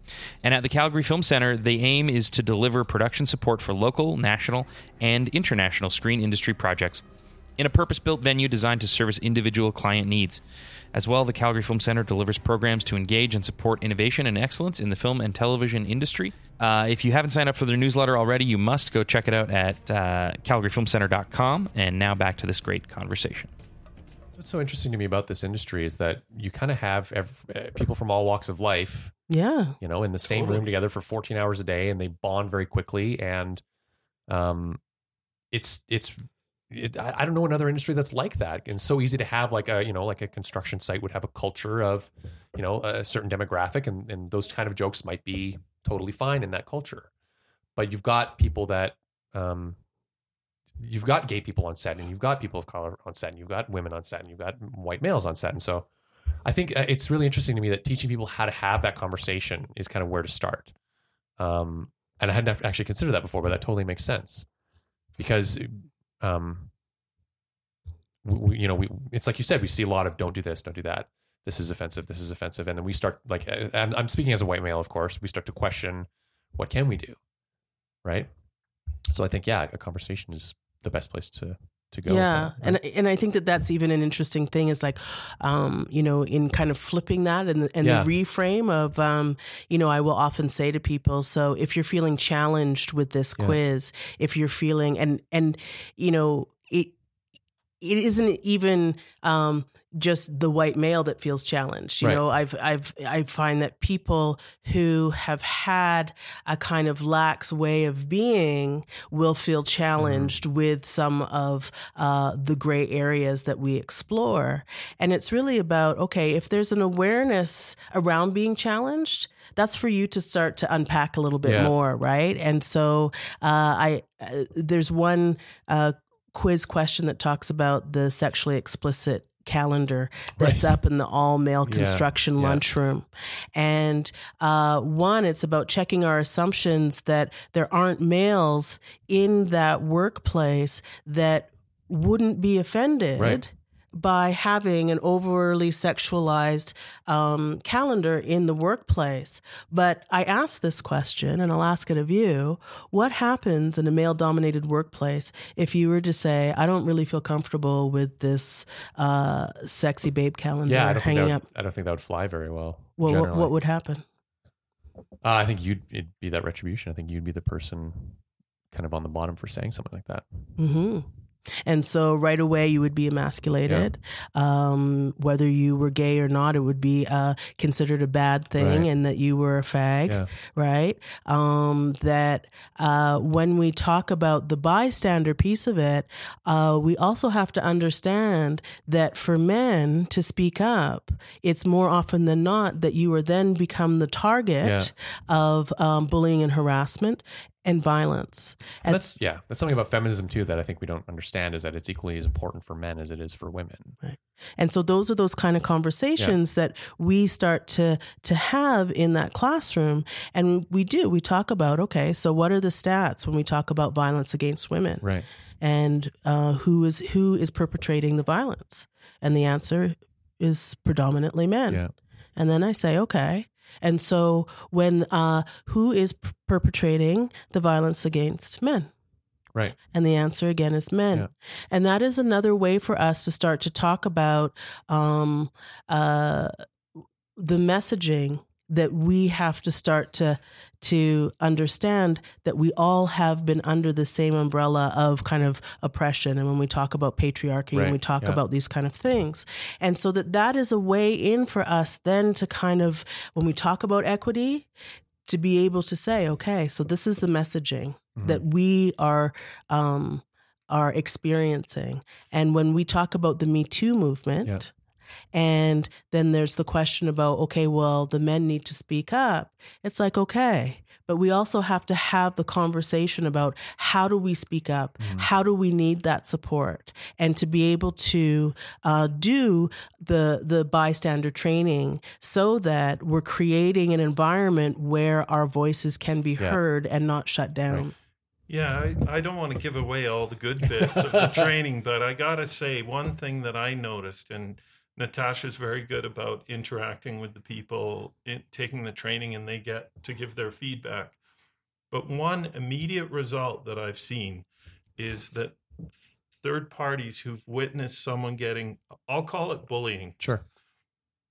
And at the Calgary Film Center, the aim is to deliver production support for local, national, and international screen industry projects in a purpose built venue designed to service individual client needs. As well, the Calgary Film Center delivers programs to engage and support innovation and excellence in the film and television industry. Uh, if you haven't signed up for their newsletter already, you must go check it out at uh, calgaryfilmcenter.com. And now back to this great conversation. What's so interesting to me about this industry is that you kind of have ev- uh, people from all walks of life, Yeah. you know, in the same Totally. room together for 14 hours a day, and they bond very quickly. And um, it's it's it, I, I don't know another industry that's like that, and so easy to have like a you know like a construction site would have a culture of you know a certain demographic, and and those kind of jokes might be totally fine in that culture. But you've got people that um, you've got gay people on set, and you've got people of color on set, and you've got women on set, and you've got white males on set, and so I think uh, it's really interesting to me that teaching people how to have that conversation is kind of where to start. Um, and I hadn't actually considered that before, but that totally makes sense because, um, we, you know, we it's like you said, we see a lot of don't do this, don't do that. This is offensive. This is offensive, and then we start like I'm, I'm speaking as a white male, of course. We start to question what can we do, right? So I think yeah, a conversation is the best place to to go. with yeah that, and right? and i think that that's even an interesting thing is like um you know in kind of flipping that and the, and Yeah. the reframe of um you know i will often say to people so if you're feeling challenged with this Yeah. quiz if you're feeling and and you know it it isn't even um just the white male that feels challenged you Right. know i've i've i find that people who have had a kind of lax way of being will feel challenged with some of uh, the gray areas that we explore. And it's really about okay, if there's an awareness around being challenged, that's for you to start to unpack a little bit Yeah. more, right? And so uh, I uh, there's one uh, quiz question that talks about the sexually explicit calendar that's Right. up in the all male construction Yeah. lunchroom and uh, one it's about checking our assumptions that there aren't males in that workplace that wouldn't be offended Right. By having an overly sexualized um, calendar in the workplace. But I ask this question, and I'll ask it of you what happens in a male dominated workplace if you were to say, I don't really feel comfortable with this uh, sexy babe calendar yeah, I don't think hanging that up? I don't think that would fly very well. What, what, what would happen? Uh, I think you'd it'd be that retribution. I think you'd be the person kind of on the bottom for saying something like that. hmm And so right away you would be emasculated. Um, whether you were gay or not, it would be uh, considered a bad thing Right. and that you were a fag, Yeah. right? Um, that uh, when we talk about the bystander piece of it, uh, we also have to understand that for men to speak up, it's more often than not that you are then become the target of um, bullying and harassment and violence. And that's yeah, that's something about feminism too that I think we don't understand is that it's equally as important for men as it is for women. Right. And so those are those kind of conversations that we start to to have in that classroom and we do we talk about okay so what are the stats when we talk about violence against women Right. and uh, who is who is perpetrating the violence and the answer is predominantly men Yeah. and then I say okay and so when uh, who is perpetrating the violence against men Right. and the answer again is men. Yeah. And that is another way for us to start to talk about um, uh, the messaging that we have to start to to understand that we all have been under the same umbrella of kind of oppression and when we talk about patriarchy and we talk yeah. about these kind of things and so that that is a way in for us then to kind of when we talk about equity to be able to say okay so this is the messaging Mhm. that we are um, are experiencing. And when we talk about the Me Too movement, Yeah. And then there's the question about, okay, well, the men need to speak up. It's like, okay, but we also have to have the conversation about how do we speak up? How do we need that support? And to be able to uh, do the, the bystander training so that we're creating an environment where our voices can be Yeah. heard and not shut down. Yeah, I, I don't want to give away all the good bits of the training, but I got to say one thing that I noticed, and Natasha's very good about interacting with the people, in, taking the training, and they get to give their feedback. But one immediate result that I've seen is that third parties who've witnessed someone getting, I'll call it bullying, Sure.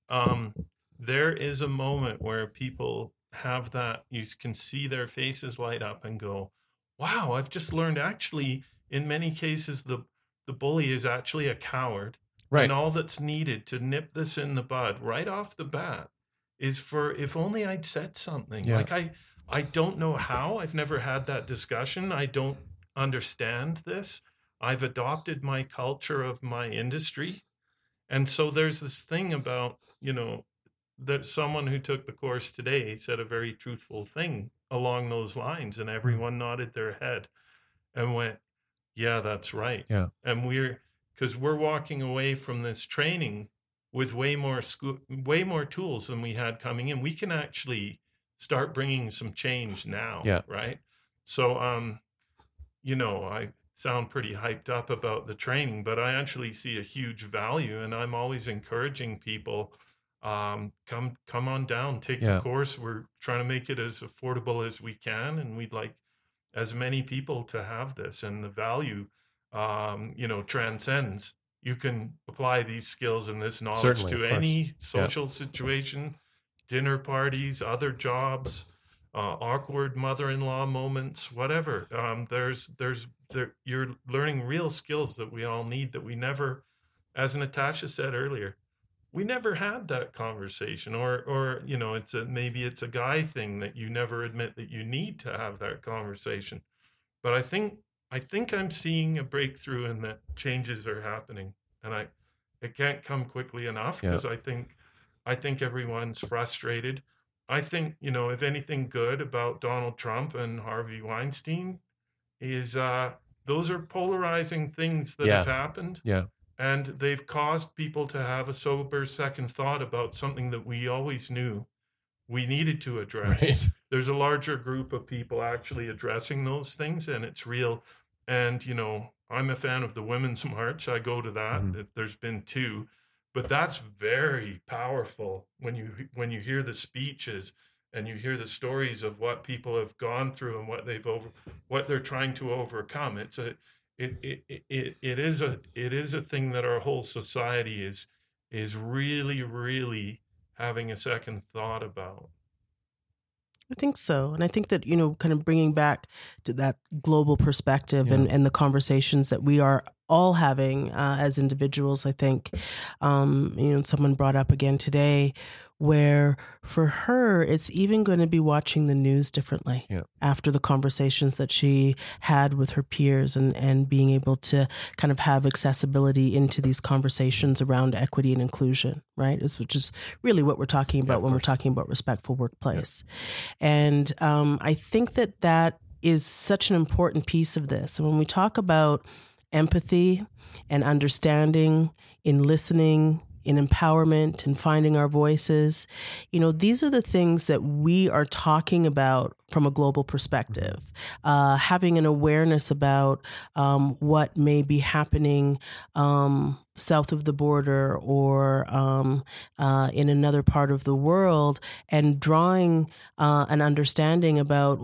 um, there is a moment where people have that you can see their faces light up and go wow i've just learned actually in many cases the the bully is actually a coward Right. and all that's needed to nip this in the bud right off the bat is for if only i'd said something Yeah. like i i don't know how i've never had that discussion i don't understand this i've adopted my culture of my industry and so there's this thing about you know that someone who took the course today said a very truthful thing along those lines and hmm. everyone nodded their head and went yeah that's right Yeah. and we're because we're walking away from this training with way more school way more tools than we had coming in we can actually start bringing some change now Yeah. right so um you know i sound pretty hyped up about the training but i actually see a huge value and i'm always encouraging people um, come come on down, take Yeah. the course. We're trying to make it as affordable as we can, and we'd like as many people to have this. And the value, um, you know, transcends. You can apply these skills and this knowledge Certainly, to any social situation, dinner parties, other jobs, uh, awkward mother-in-law moments, whatever. Um, there's there's there you're learning real skills that we all need that we never, as Natasha said earlier, we never had that conversation or or you know it's a maybe it's a guy thing that you never admit that you need to have that conversation but i think i think i'm seeing a breakthrough and that changes are happening and i it can't come quickly enough Yeah. because i think i think everyone's frustrated i think you know if anything good about donald trump and harvey weinstein is uh those are polarizing things that Yeah. have happened Yeah. and they've caused people to have a sober second thought about something that we always knew we needed to address. Right. There's a larger group of people actually addressing those things, and it's real. And you know, I'm a fan of the Women's March. I go to that. Mhm. If There's been two, but that's very powerful when you when you hear the speeches and you hear the stories of what people have gone through and what they've over what they're trying to overcome. It's a it, it, it, it is a it is a thing that our whole society is is really really having a second thought about I think so. And I think that, you know, kind of bringing back to that global perspective and, and the conversations that we are all having uh, as individuals, I think, um, you know, someone brought up again today where for her, it's even going to be watching the news differently Yeah. after the conversations that she had with her peers and, and being able to kind of have accessibility into these conversations around equity and inclusion, right? Is, which is really what we're talking about of when we're talking about respectful workplace. And um, I think that that is such an important piece of this. And when we talk about empathy and understanding in listening, in empowerment and finding our voices, you know, these are the things that we are talking about from a global perspective. Uh, having an awareness about um, what may be happening um, south of the border or um, uh, in another part of the world and drawing uh, an understanding about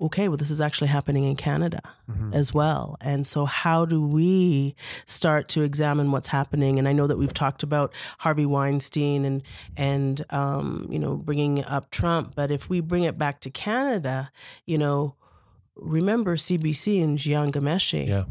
okay well this is actually happening in canada Mhm. as well and so how do we start to examine what's happening and i know that we've talked about harvey weinstein and and um, you know bringing up trump but if we bring it back to canada you know remember cbc and jian ghomeshi Yeah.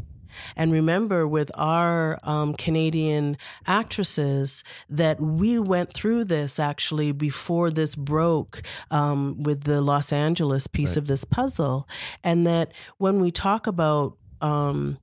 And remember with our um, Canadian actresses that we went through this actually before this broke um, with the Los Angeles piece Right. of this puzzle. And that when we talk about um,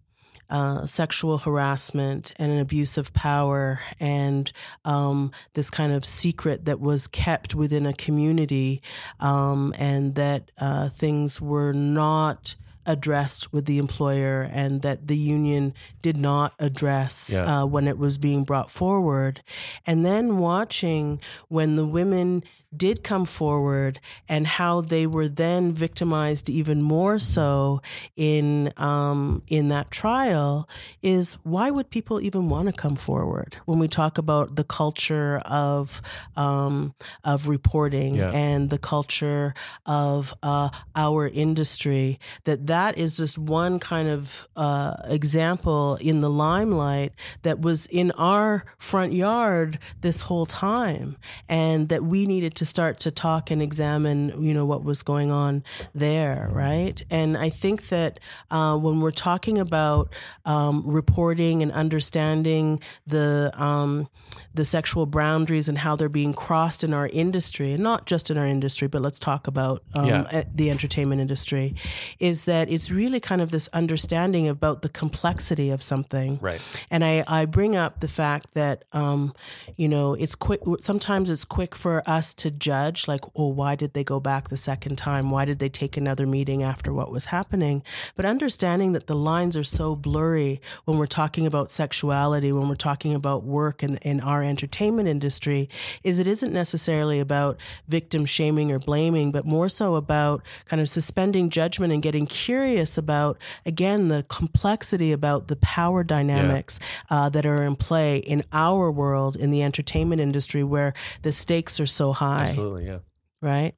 uh, sexual harassment and an abuse of power and um, this kind of secret that was kept within a community um, and that uh, things were not addressed with the employer and that the union did not address Yeah. uh, when it was being brought forward. And then watching when the women did come forward and how they were then victimized even more so in um, in that trial is why would people even want to come forward when we talk about the culture of um, of reporting Yeah. and the culture of uh, our industry that that is just one kind of uh, example in the limelight that was in our front yard this whole time and that we needed to start to talk and examine you know what was going on there right and i think that uh, when we're talking about um, reporting and understanding the um, the sexual boundaries and how they're being crossed in our industry and not just in our industry but let's talk about um, Yeah. the entertainment industry is that it's really kind of this understanding about the complexity of something Right. and I, I bring up the fact that, um, you know, it's quick. Sometimes it's quick for us to judge, like, oh, why did they go back the second time? Why did they take another meeting after what was happening? But understanding that the lines are so blurry when we're talking about sexuality, when we're talking about work in, in our entertainment industry, is it isn't necessarily about victim shaming or blaming, but more so about kind of suspending judgment and getting curious about, again, the complexity about the power dynamics uh, that are in play in our world, in the entertainment industry, where the stakes are so high, Absolutely. Yeah. right?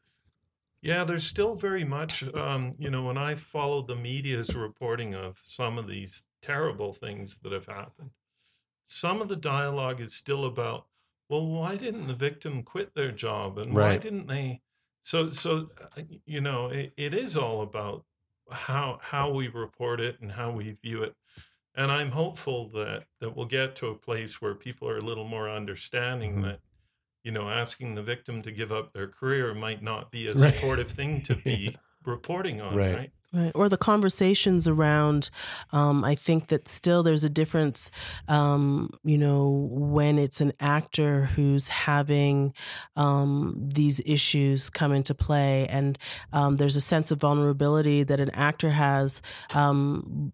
Yeah, there's still very much, um, you know, when I followed the media's reporting of some of these terrible things that have happened, some of the dialogue is still about, well, why didn't the victim quit their job and why didn't they? So, so uh, you know, it, it is all about how how we report it and how we view it. And I'm hopeful that that we'll get to a place where people are a little more understanding Mhm. that you know, asking the victim to give up their career might not be a Right. supportive thing to be reporting on, Right. right? Right. Or the conversations around, um, I think that still there's a difference, um, you know, when it's an actor who's having um, these issues come into play. And um, there's a sense of vulnerability that an actor has, um,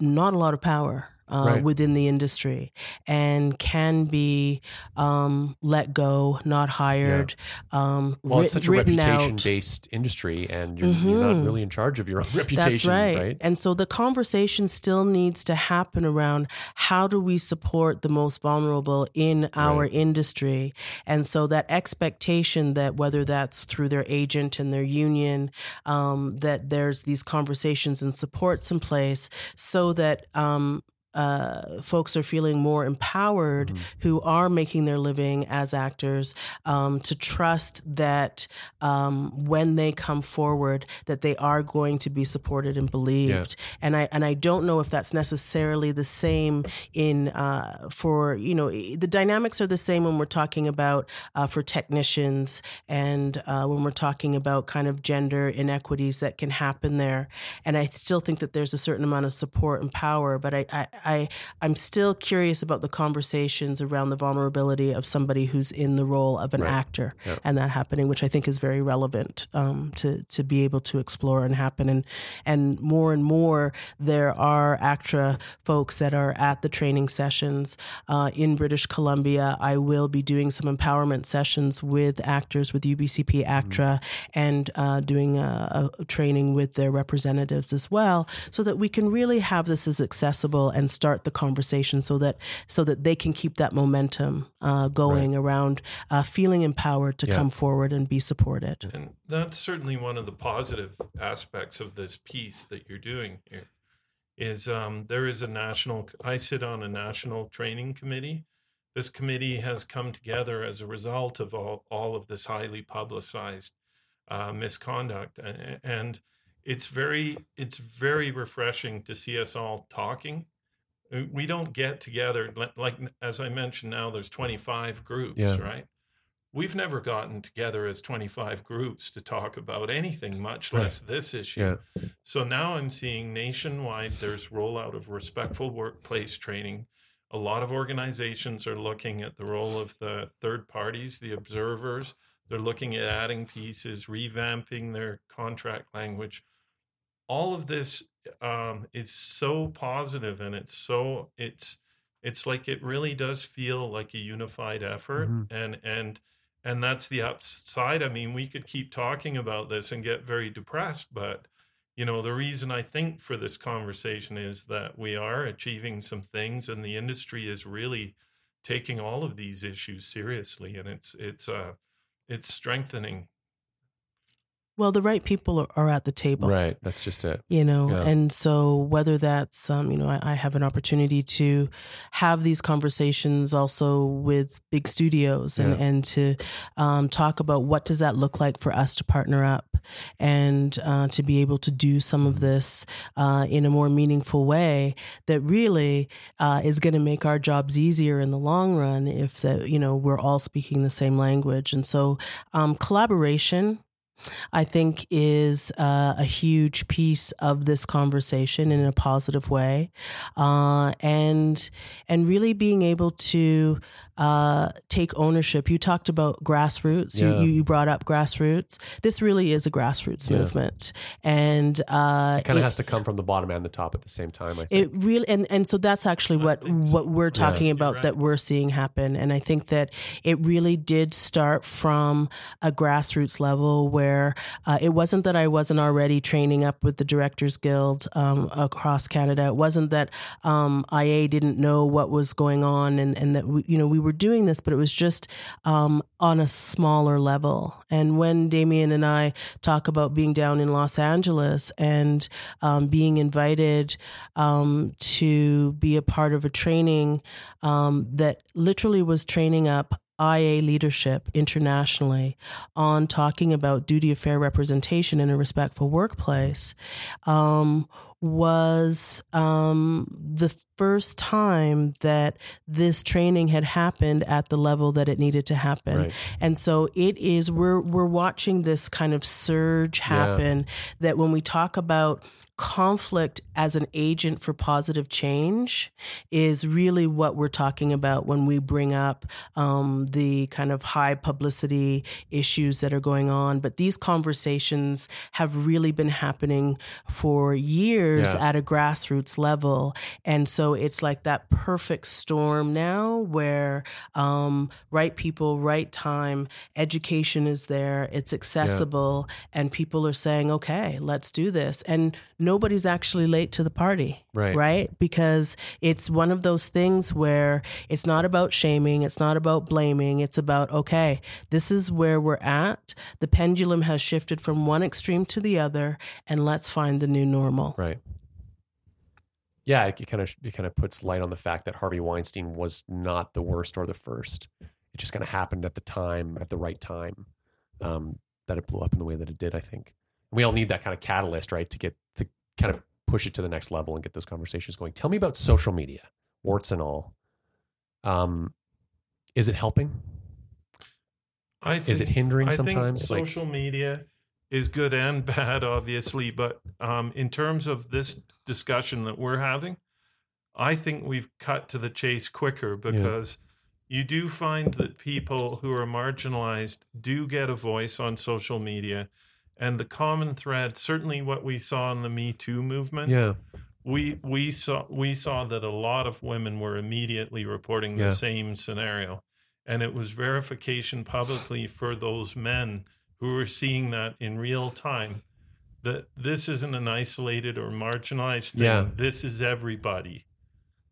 not a lot of power. Uh, Right. Within the industry, and can be um, let go, not hired, um, Well, writ- it's such a reputation out. based industry, and you're, you're not Mhm. really in charge of your own reputation, That's right. right? And so the conversation still needs to happen around how do we support the most vulnerable in our Right. industry? And so that expectation that whether that's through their agent and their union, um, that there's these conversations and supports in place so that um, uh, folks are feeling more empowered Mhm. who are making their living as actors um, to trust that um, when they come forward that they are going to be supported and believed. And I and I don't know if that's necessarily the same in uh, for you know the dynamics are the same when we're talking about uh, for technicians and uh, when we're talking about kind of gender inequities that can happen there. And I still think that there's a certain amount of support and power but I I, I I'm still curious about the conversations around the vulnerability of somebody who's in the role of an Right. actor Yeah. and that happening, which I think is very relevant um, to to be able to explore and happen. And and more and more, there are ACTRA folks that are at the training sessions uh, in British Columbia. I will be doing some empowerment sessions with actors with UBCP ACTRA and uh, doing a, a training with their representatives as well, so that we can really have this as accessible and start the conversation, so that so that they can keep that momentum uh, going around uh, feeling empowered to Yeah. come forward and be supported. And that's certainly one of the positive aspects of this piece that you're doing here. Is um, there is a national? I sit on a national training committee. This committee has come together as a result of all, all of this highly publicized uh, misconduct, and, and it's very it's very refreshing to see us all talking. We don't get together like as I mentioned. Now there's 25 groups, Yeah. right? we've never gotten together as 25 groups to talk about anything, much Right. less this issue. Yeah. So now I'm seeing nationwide there's rollout of respectful workplace training. A lot of organizations are looking at the role of the third parties, the observers. They're looking at adding pieces, revamping their contract language. All of this um, is so positive, and it's so it's it's like it really does feel like a unified effort, Mhm. and and and that's the upside. I mean, we could keep talking about this and get very depressed, but you know, the reason I think for this conversation is that we are achieving some things, and the industry is really taking all of these issues seriously, and it's it's uh it's strengthening. Well, the right people are, are at the table. Right. That's just it. you know Yeah. and so whether that's um, you know I, I have an opportunity to have these conversations also with big studios and, Yeah. and to um, talk about what does that look like for us to partner up and uh, to be able to do some of this uh, in a more meaningful way that really uh, is going to make our jobs easier in the long run if that you know we're all speaking the same language and so um, collaboration I think is uh, a huge piece of this conversation in a positive way, uh, and and really being able to uh, take ownership. You talked about grassroots. Yeah. You, you brought up grassroots. This really is a grassroots Yeah. movement, and uh, It kind of has to come from the bottom and the top at the same time. I think. it really and and so that's actually what so. what we're talking You're about right. that we're seeing happen and i think that it really did start from a grassroots level where uh, it wasn't that i wasn't already training up with the directors guild um, across canada. It wasn't that um, ia didn't know what was going on and and that we, you know we were doing this but it was just um, on a smaller level. And when damian and i talk about being down in los angeles and um, being invited um, to be a part of a training um, that literally was training up IA leadership internationally on talking about duty of fair representation in a respectful workplace um, was um, the first time that this training had happened at the level that it needed to happen. Right. And so it is we're we're watching this kind of surge happen that when we talk about conflict as an agent for positive change is really what we're talking about when we bring up um, the kind of high publicity issues that are going on. But these conversations have really been happening for years Yeah. at a grassroots level. And so it's like that perfect storm now where um, right people, right time, education is there, it's accessible, and people are saying, okay, let's do this. And nobody's actually late to the party. Right. Right. Because it's one of those things where it's not about shaming, it's not about blaming, it's about, okay, this is where we're at. The pendulum has shifted from one extreme to the other, and let's find the new normal. Right. Yeah, it kind of it kind of puts light on the fact that Harvey Weinstein was not the worst or the first. It just kind of happened at the time, at the right time, um, that it blew up in the way that it did. I think we all need that kind of catalyst, right, to get kind of push it to the next level and get those conversations going. Tell me about social media, warts and all. Um, is it helping? I Is it hindering I sometimes? think Like- social media is good and bad, obviously. But um, in terms of this discussion that we're having, I think we've cut to the chase quicker because you do find that people who are marginalized do get a voice on social media. And the common thread, certainly what we saw in the Me Too movement, Yeah, we we saw we saw that a lot of women were immediately reporting Yeah. the same scenario and it was verification publicly for those men who were seeing that in real time that this isn't an isolated or marginalized thing Yeah. this is everybody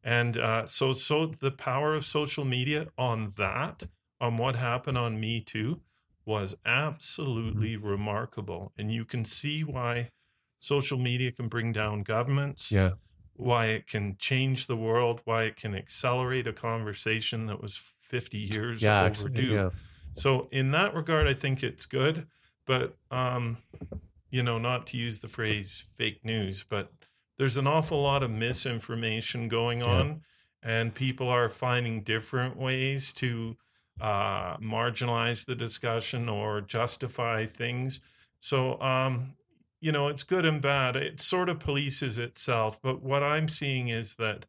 and uh, so so the power of social media on that on what happened on me too was absolutely Mm-hmm. remarkable and you can see why social media can bring down governments yeah, why it can change the world, why it can accelerate a conversation that was 50 years yeah, overdue. yeah. So in that regard, I think it's good, but um, you know, not to use the phrase fake news, but there's an awful lot of misinformation going Yeah. on, and people are finding different ways to uh, marginalize the discussion or justify things. So, um, you know, it's good and bad. It sort of polices itself. But what I'm seeing is that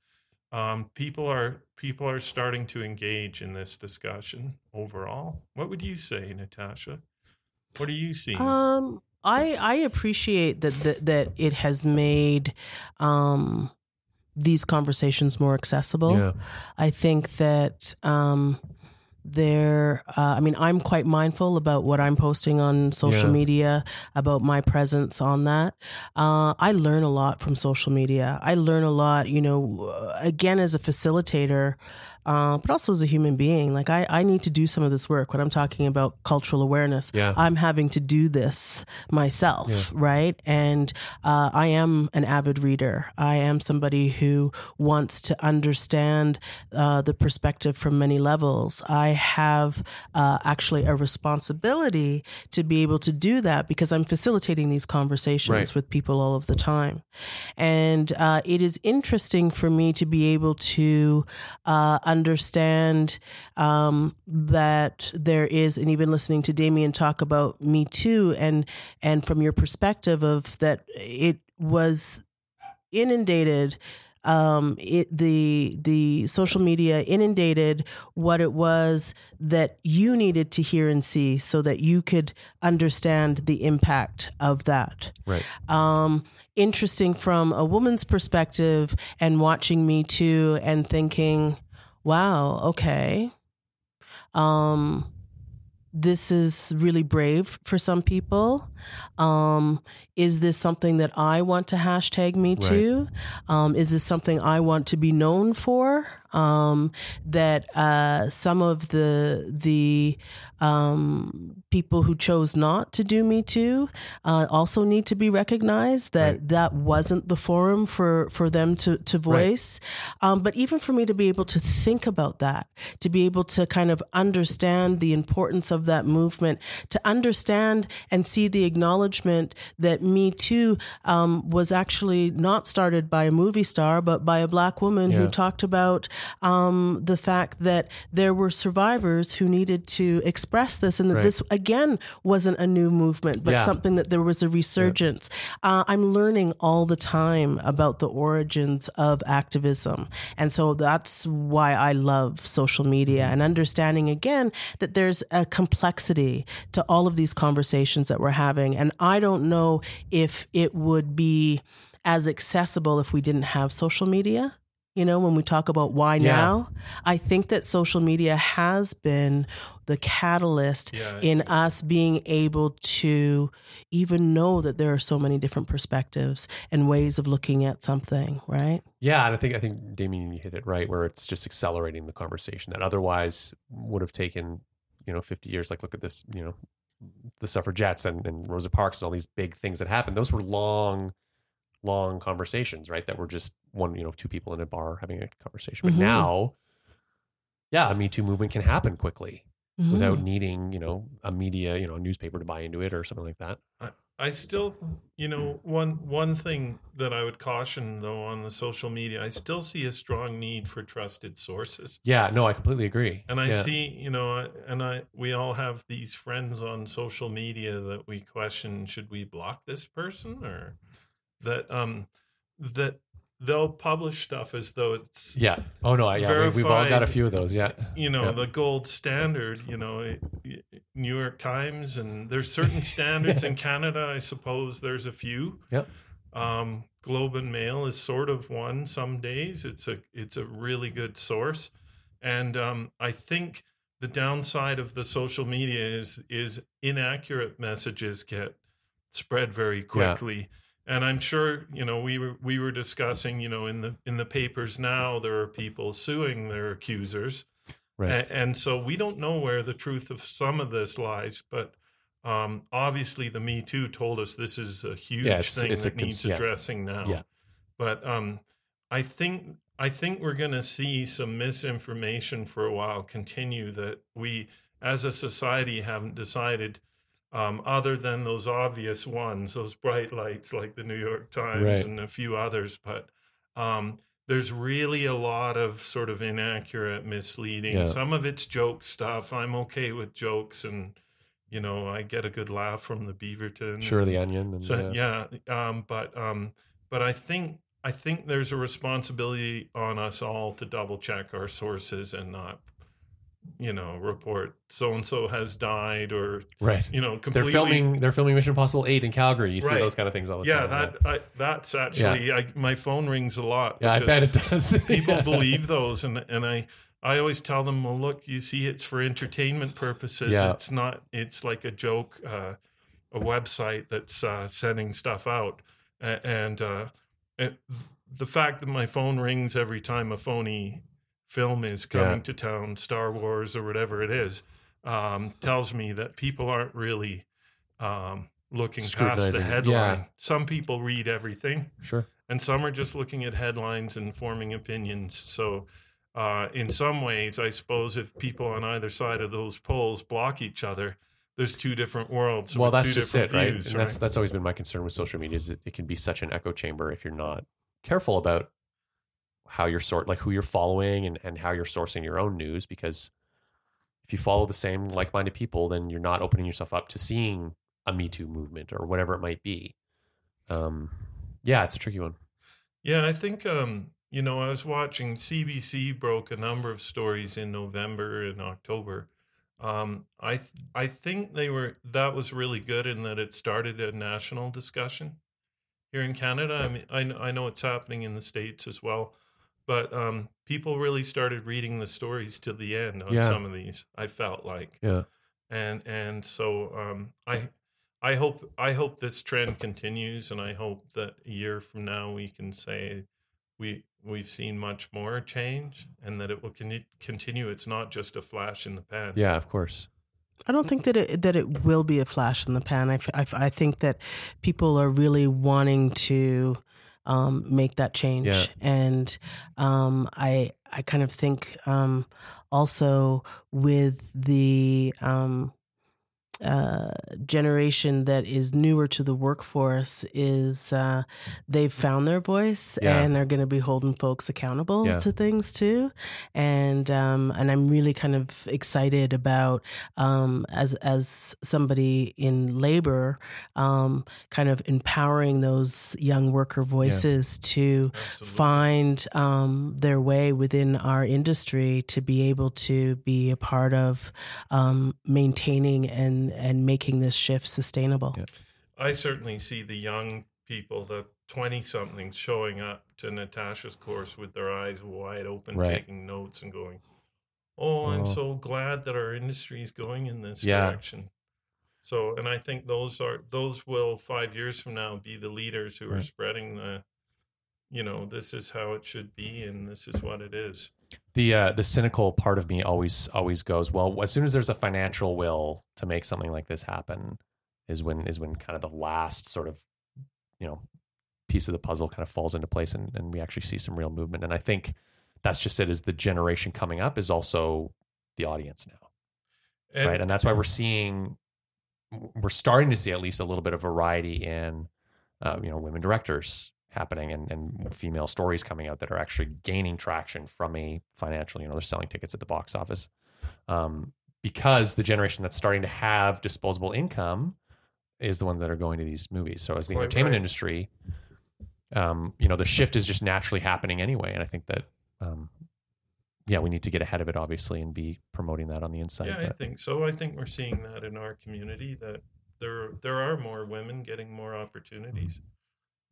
um, people are people are starting to engage in this discussion overall. What would you say, Natasha? What are you seeing? Um, I I appreciate that that, that it has made um, these conversations more accessible. Yeah. I think that um, there, uh, I mean, I'm quite mindful about what I'm posting on social Yeah. media, about my presence on that. Uh, I learn a lot from social media. I learn a lot, you know, uh, again, as a facilitator. Uh, but also as a human being, like I, I need to do some of this work when I'm talking about cultural awareness. Yeah. I'm having to do this myself, Yeah. right? And uh, I am an avid reader. I am somebody who wants to understand uh, the perspective from many levels. I have uh, actually a responsibility to be able to do that because I'm facilitating these conversations Right. with people all of the time. And uh, it is interesting for me to be able to uh, understand um, that there is, and even listening to Damian talk about Me Too, and and from your perspective of that, it was inundated. Um, it the the social media inundated what it was that you needed to hear and see, so that you could understand the impact of that Right. um, interesting from a woman's perspective and watching me too and thinking, wow, okay. Um, this is really brave for some people. Um, is this something that I want to hashtag me too? Um, is this something I want to be known for? Um, that uh, some of the the um, people who chose not to do Me Too uh, also need to be recognized. That Right. that wasn't the forum for for them to to voice. Um, but even for me to be able to think about that, to be able to kind of understand the importance of that movement, to understand and see the acknowledgement that Me Too um, was actually not started by a movie star, but by a black woman Yeah. who talked about um, the fact that there were survivors who needed to express this, and that Right. this again wasn't a new movement, but Yeah. something that there was a resurgence. Uh, I'm learning all the time about the origins of activism, and so that's why I love social media and understanding again that there's a complexity to all of these conversations that we're having, and I don't know if it would be as accessible if we didn't have social media. You know, when we talk about why Yeah. now, I think that social media has been the catalyst Yeah, in so. us being able to even know that there are so many different perspectives and ways of looking at something, right? Yeah, and I think I think Damian you hit it right where it's just accelerating the conversation that otherwise would have taken you know 50 years. Like look at this, you know, the suffragettes and, and Rosa Parks and all these big things that happened. Those were long, long conversations, right? That were just one, you know, two people in a bar having a conversation. But Mhm. now, yeah, a Me Too movement can happen quickly without Mhm. needing, you know, a media, you know, a newspaper to buy into it or something like that. I still, you know, one one thing that I would caution though on the social media, I still see a strong need for trusted sources. Yeah, no, I completely agree. And I yeah. see, you know, and I we all have these friends on social media that we question: should we block this person or that um that they'll publish stuff as though it's Yeah. Oh no. I- Yeah. we- We've all got a few of those. Yeah. you know Yeah. the gold standard you know new york times and there's certain standards in canada i suppose there's a few Yep. um, globe and mail is sort of one some days it's a it's a really good source and um, i think the downside of the social media is is inaccurate messages get spread very quickly and i'm sure you know we were we were discussing you know in the in the papers now there are people suing their accusers Right. a- and, so we don't know where the truth of some of this lies, but um, obviously the Me Too told us this is a huge Yeah, it's- thing it's that cons- needs yeah. addressing now. Yeah. But um, I think I think we're going to see some misinformation for a while continue that we, as a society, haven't decided. Um, other than those obvious ones, those bright lights like the New York Times Right. and a few others, but um, there's really a lot of sort of inaccurate, misleading. Yeah. Some of it's joke stuff. I'm okay with jokes, and you know, I get a good laugh from the Beaverton. Sure, the onion. And, So yeah. yeah, um, but um, but I think I think there's a responsibility on us all to double check our sources and not, you know, report so and so has died or right. you know They're filming. They're filming Mission Impossible Eight in Calgary. You see those kind of things all the time. Yeah, time. that I, that's actually I, my phone rings a lot. Yeah, I bet it does. people Yeah. believe those, and and I I always tell them, well, look, you see, it's for entertainment purposes. Yeah. It's not. It's like a joke, uh, a website that's uh, sending stuff out, and uh, it, the fact that my phone rings every time a phony film is coming Yeah. to town, Star Wars or whatever it is, um, tells me that people aren't really um, looking past the headline. Yeah. Some people read everything Sure. and some are just looking at headlines and forming opinions. So, uh, in some ways, I suppose if people on either side of those poles block each other, there's two different worlds. well, that's just it, different right? views, and that's that's always been my concern with social media is that it can be such an echo chamber if you're not careful about how you're sort like who you're following and, and how you're sourcing your own news because if you follow the same like-minded people then you're not opening yourself up to seeing a me too movement or whatever it might be um yeah it's a tricky one Yeah, I think um, you know I was watching CBC broke a number of stories in November and October. Um, I th- I think they were that was really good in that it started a national discussion here in Canada. I mean, I I know it's happening in the states as well, but um, people really started reading the stories to the end on Yeah. some of these. I felt like yeah and and so um, I I hope I hope this trend continues, and I hope that a year from now we can say we we've seen much more change, and that it will con- continue. It's not just a flash in the pan. yeah of course I don't think that it that it will be a flash in the pan. I I think that people are really wanting to um, make that change, Yeah. and um, I I kind of think um, also with the um, uh, generation that is newer to the workforce is uh, they've found their voice Yeah. and are going to be holding folks accountable Yeah. to things too, and um, and I'm really kind of excited about um, as as somebody in labor, um, kind of empowering those young worker voices to Absolutely. find um, their way within our industry to be able to be a part of um, maintaining and and making this shift sustainable. Yeah. I certainly see the young people, the twenty somethings, showing up to Natasha's course with their eyes wide open, Right. taking notes and going, "Oh, I'm Oh. so glad that our industry is going in this Yeah. direction." So, and I think those are those will five years from now be the leaders who are spreading the, you know, this is how it should be and this is what it is. The uh, the cynical part of me always always goes well as soon as there's a financial will to make something like this happen is when is when kind of the last sort of you know piece of the puzzle kind of falls into place and, and we actually see some real movement. And i think that's just it is the generation coming up is also the audience now And, right? And that's why we're seeing we're starting to see at least a little bit of variety in uh, you know women directors happening and, and female stories coming out that are actually gaining traction from a financial you know they're selling tickets at the box office um, because the generation that's starting to have disposable income is the ones that are going to these movies so as the entertainment right. industry um, you know the shift is just naturally happening anyway and i think that um, yeah we need to get ahead of it obviously and be promoting that on the inside yeah, I think so. I think we're seeing that in our community that there there are more women getting more opportunities.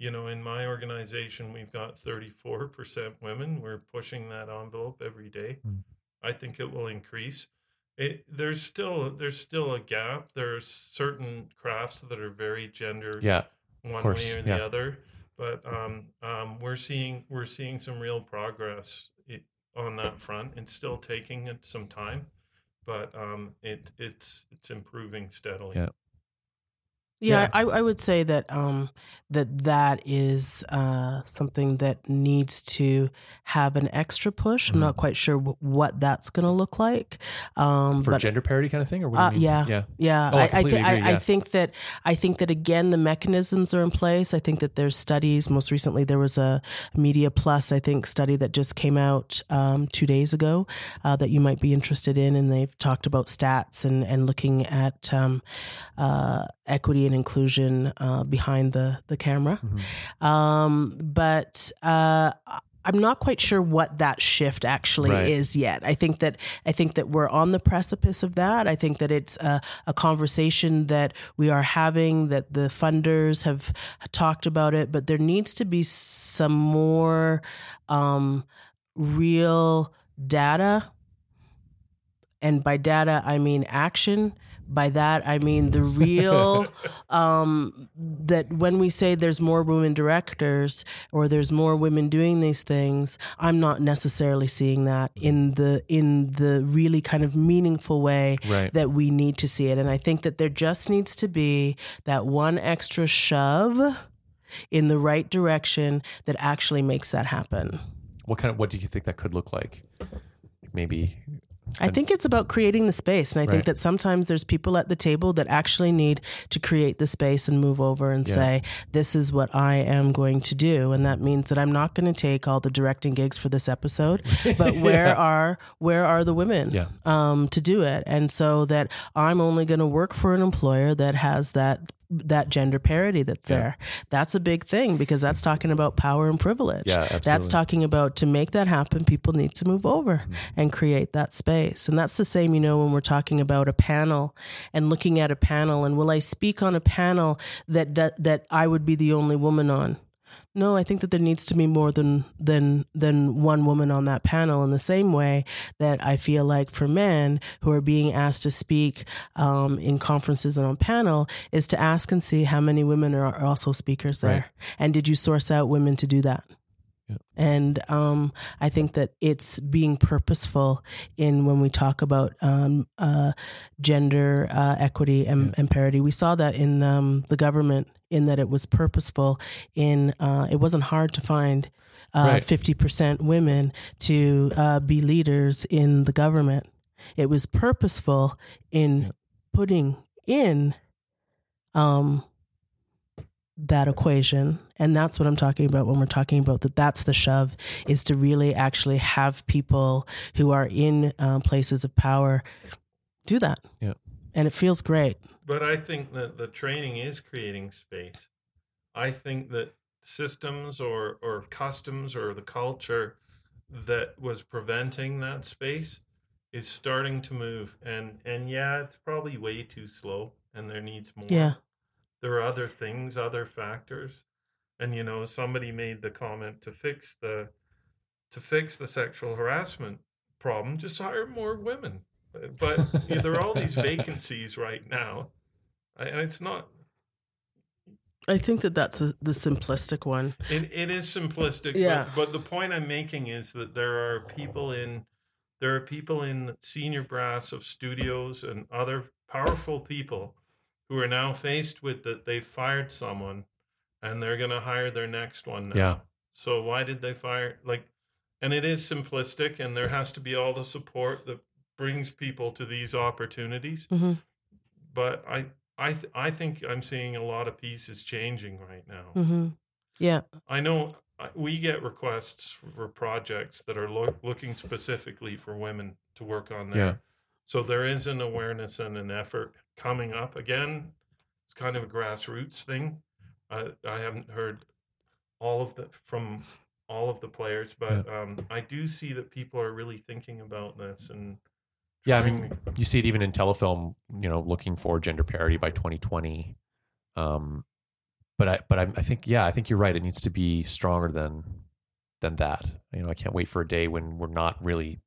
You know, in my organization, we've got 34% women. We're pushing that envelope every day. Mm. I think it will increase. It, there's still there's still a gap. There's certain crafts that are very gender yeah one way or yeah. the other. But um, um, we're seeing we're seeing some real progress on that front. It's still taking it some time, but um, it it's it's improving steadily. Yeah. Yeah, Yeah. I, I would say that um, that that is uh, something that needs to have an extra push. I'm not quite sure w- what that's going to look like, um, for but gender parity kind of thing, or what Uh, yeah. yeah, Yeah, Oh, I I, completely thi- I, agree, I think that I think that again the mechanisms are in place. I think that there's studies. Most recently, there was a Media Plus, I think, study that just came out um, two days ago uh, that you might be interested in, and they've talked about stats and and looking at um, uh, equity and inclusion uh, behind the the camera. Mhm. Um, but uh, I'm not quite sure what that shift actually Right. is yet. I think that I think that we're on the precipice of that. I think that it's a, a conversation that we are having. That the funders have talked about it, but there needs to be some more um, real data. And by data, I mean action. By that, I mean the real um, that when we say there's more women directors or there's more women doing these things, I'm not necessarily seeing that in the in the really kind of meaningful way Right. that we need to see it. And I think that there just needs to be that one extra shove in the right direction that actually makes that happen. What kind of what do you think that could look like? Maybe I think it's about creating the space. And I Right. think that sometimes there's people at the table that actually need to create the space and move over and Yeah. say, this is what I am going to do. And that means that I'm not going to take all the directing gigs for this episode, but where Yeah. are, where are the women Yeah. um, to do it? And so that I'm only going to work for an employer that has that that gender parity that's Yeah. there. That's a big thing because that's talking about power and privilege. Yeah, absolutely. That's talking about to make that happen, people need to move over Mm-hmm. and create that space. And that's the same, you know, when we're talking about a panel and looking at a panel and will I speak on a panel that that, that I would be the only woman on? No, I think that there needs to be more than than than one woman on that panel. In the same way that I feel like for men who are being asked to speak um, in conferences and on panel is to ask and see how many women are also speakers there, Right. and did you source out women to do that? Yeah. And um, I think that it's being purposeful in when we talk about um, uh, gender uh, equity and, Yeah. and parity. We saw that in um, the government, in that it was purposeful. In uh, it wasn't hard to find uh, Right. fifty percent women to uh, be leaders in the government. It was purposeful in putting in um, that equation and that's what i'm talking about when we're talking about that that's the shove is to really actually have people who are in um, places of power do that Yeah. and it feels great But I think that the training is creating space. I think that systems or, or customs or the culture that was preventing that space is starting to move. And and yeah, it's probably way too slow and there needs more. Yeah. There are other things, other factors. And you know, somebody made the comment to fix the to fix the sexual harassment problem, just hire more women. But you know, there are all these vacancies right now, and it's not. i think that that's a, the simplistic one It, it is simplistic, Yeah. but, but the point I'm making is that there are people in there are people in senior brass of studios and other powerful people who are now faced with that they've fired someone and they're going to hire their next one now. Yeah. So why did they fire like and it is simplistic and there has to be all the support that brings people to these opportunities. hmm But I I th- I think I'm seeing a lot of pieces changing right now. hmm yeah I know we get requests for projects that are loo- looking specifically for women to work on there. Yeah. So there is an awareness and an effort coming up. Again, it's kind of a grassroots thing. I I haven't heard all of the from all of the players, but um, I do see that people are really thinking about this and Yeah, I mean, you see it even in telefilm, you know, looking for gender parity by 2020. Um, but I, but I, I think, yeah, I think you're right. It needs to be stronger than, than that. You know, I can't wait for a day when we're not really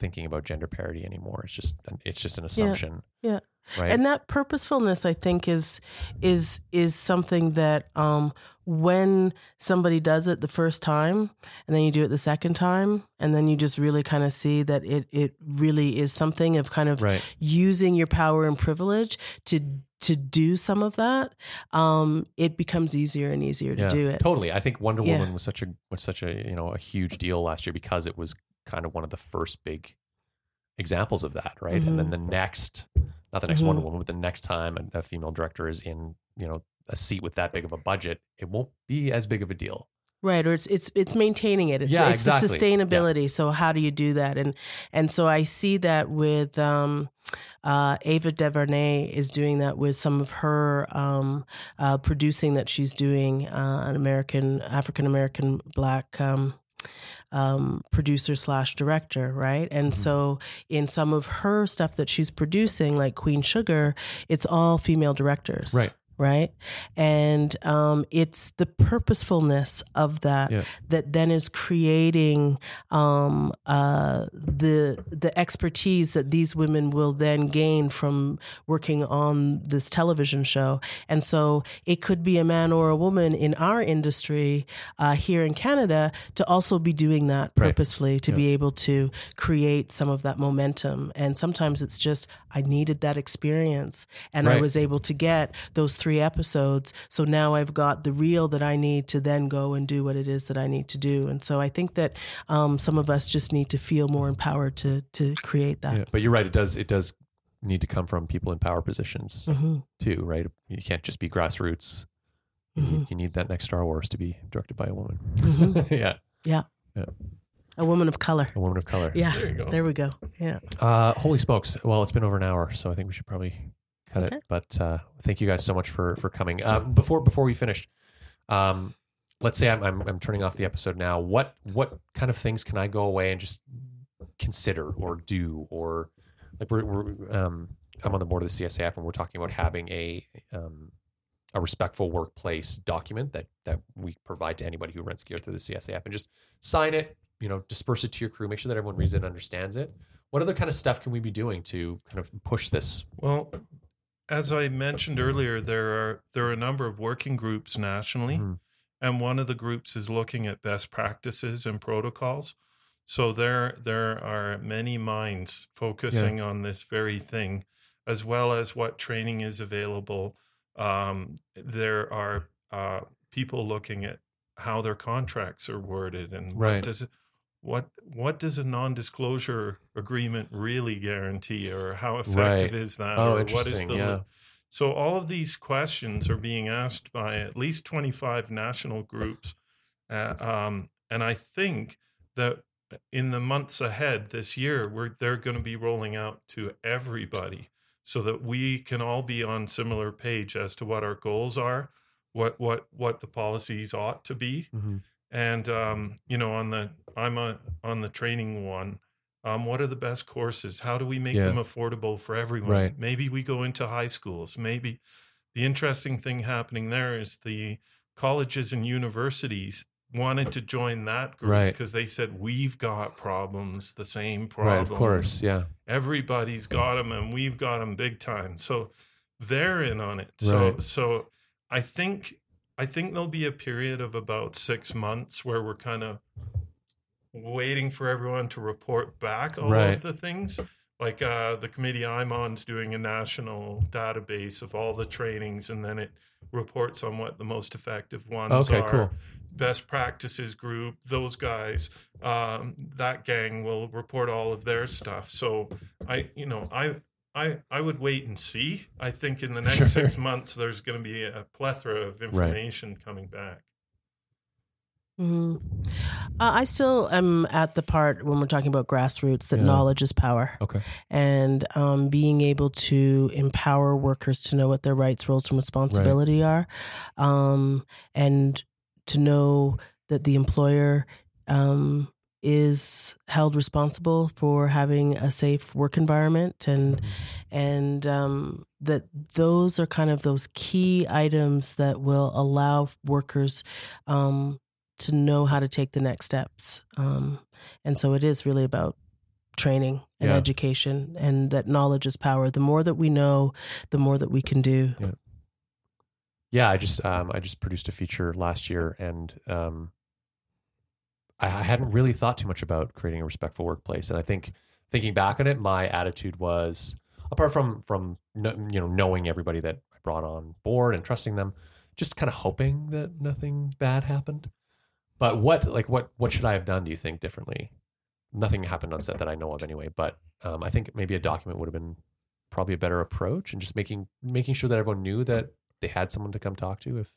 thinking about gender parity anymore. It's just, it's just an assumption. Yeah. right? and that purposefulness i think is is is something that um when somebody does it the first time and then you do it the second time and then you just really kind of see that it it really is something of kind of right. using your power and privilege to to do some of that um it becomes easier and easier to Yeah, do it Totally. I think Wonder Yeah. Woman was such a was such a you know a huge deal last year because it was kind of one of the first big examples of that, right? And then the next, not the next Mhm. Wonder Woman, but the next time a, a female director is in you know a seat with that big of a budget, it won't be as big of a deal. Right, or it's it's it's maintaining it. It's, Yeah, it's exactly. the sustainability. So how do you do that? And and so I see that with um, uh, Ava DuVernay is doing that with some of her um, uh, producing that she's doing uh, an American African American Black. Um, um, producer slash director, right? And Mhm. so in some of her stuff that she's producing, like Queen Sugar, it's all female directors, Right. Right, and um, it's the purposefulness of that Yeah. that then is creating um, uh, the the expertise that these women will then gain from working on this television show. And so it could be a man or a woman in our industry uh, here in Canada to also be doing that Right. purposefully to Yeah. be able to create some of that momentum. And sometimes it's just I needed that experience, and I was able to get those three episodes. So now I've got the reel that I need to then go and do what it is that I need to do. And so I think that um, some of us just need to feel more empowered to to create that. Yeah. But you're right. It does. It does need to come from people in power positions hmm too, right? You can't just be grassroots. You, hmm need, you need that next Star Wars to be directed by a woman. hmm yeah, Yeah. A woman of color. a woman of color. Yeah. There you go. There we go. Yeah. Uh, holy smokes! Well, it's been over an hour, so I think we should probably cut Okay. it. But uh, thank you guys so much for for coming. Uh, before before we finish, um, let's say I'm, I'm I'm turning off the episode now. What what kind of things can I go away and just consider or do or like we're, we're um, I'm on the board of the CSIF and we're talking about having a um, a respectful workplace document that that we provide to anybody who rents gear through the CSIF and just sign it, you know, disperse it to your crew, make sure that everyone reads it and understands it. What other kind of stuff can we be doing to kind of push this? Well, as I mentioned earlier, there are there are a number of working groups nationally, Mhm. and one of the groups is looking at best practices and protocols. So there there are many minds focusing on this very thing, as well as what training is available. Um, there are uh, people looking at how their contracts are worded and Right. what does it, what what does a non-disclosure agreement really guarantee, or how effective is that? Oh, or what is the yeah. so all of these questions are being asked by at least 25 national groups. Uh, um, and I think that in the months ahead this year, we're, they're going to be rolling out to everybody so that we can all be on similar page as to what our goals are, what, what, what the policies ought to be and um, you know on the i'm a, on the training one um, what are the best courses how do we make Yeah. them affordable for everyone Right. maybe we go into high schools maybe the interesting thing happening there is the colleges and universities wanted to join that group Right. because they said we've got problems the same Right, problems of course, yeah, everybody's got them and we've got them big time so they're in on it so Right. so i think i think there'll be a period of about six months where we're kind of waiting for everyone to report back all Right. of the things like uh, the committee i'm on is doing a national database of all the trainings and then it reports on what the most effective ones Okay, are cool. best practices group those guys um, that gang will report all of their stuff so i you know i i i would wait and see i think in the next Sure. six months there's going to be a plethora of information coming back hmm Uh, I still am at the part when we're talking about grassroots that Yeah. knowledge is power. okay, and um, being able to empower workers to know what their rights, roles, and responsibility are, um, and to know that the employer um, is held responsible for having a safe work environment, and and um, that those are kind of those key items that will allow workers. Um, to know how to take the next steps, um, and so it is really about training and Yeah. education and that knowledge is power the more that we know the more that we can do yeah i just um, i just produced a feature last year and um, I, hadn't really thought too much about creating a respectful workplace. And i think thinking back on it my attitude was apart from from you know knowing everybody that i brought on board and trusting them just kind of hoping that nothing bad happened. But what like what what should i have done do you think differently? Nothing happened on set that i know of anyway but um, i think maybe a document would have been probably a better approach and just making making sure that everyone knew that they had someone to come talk to if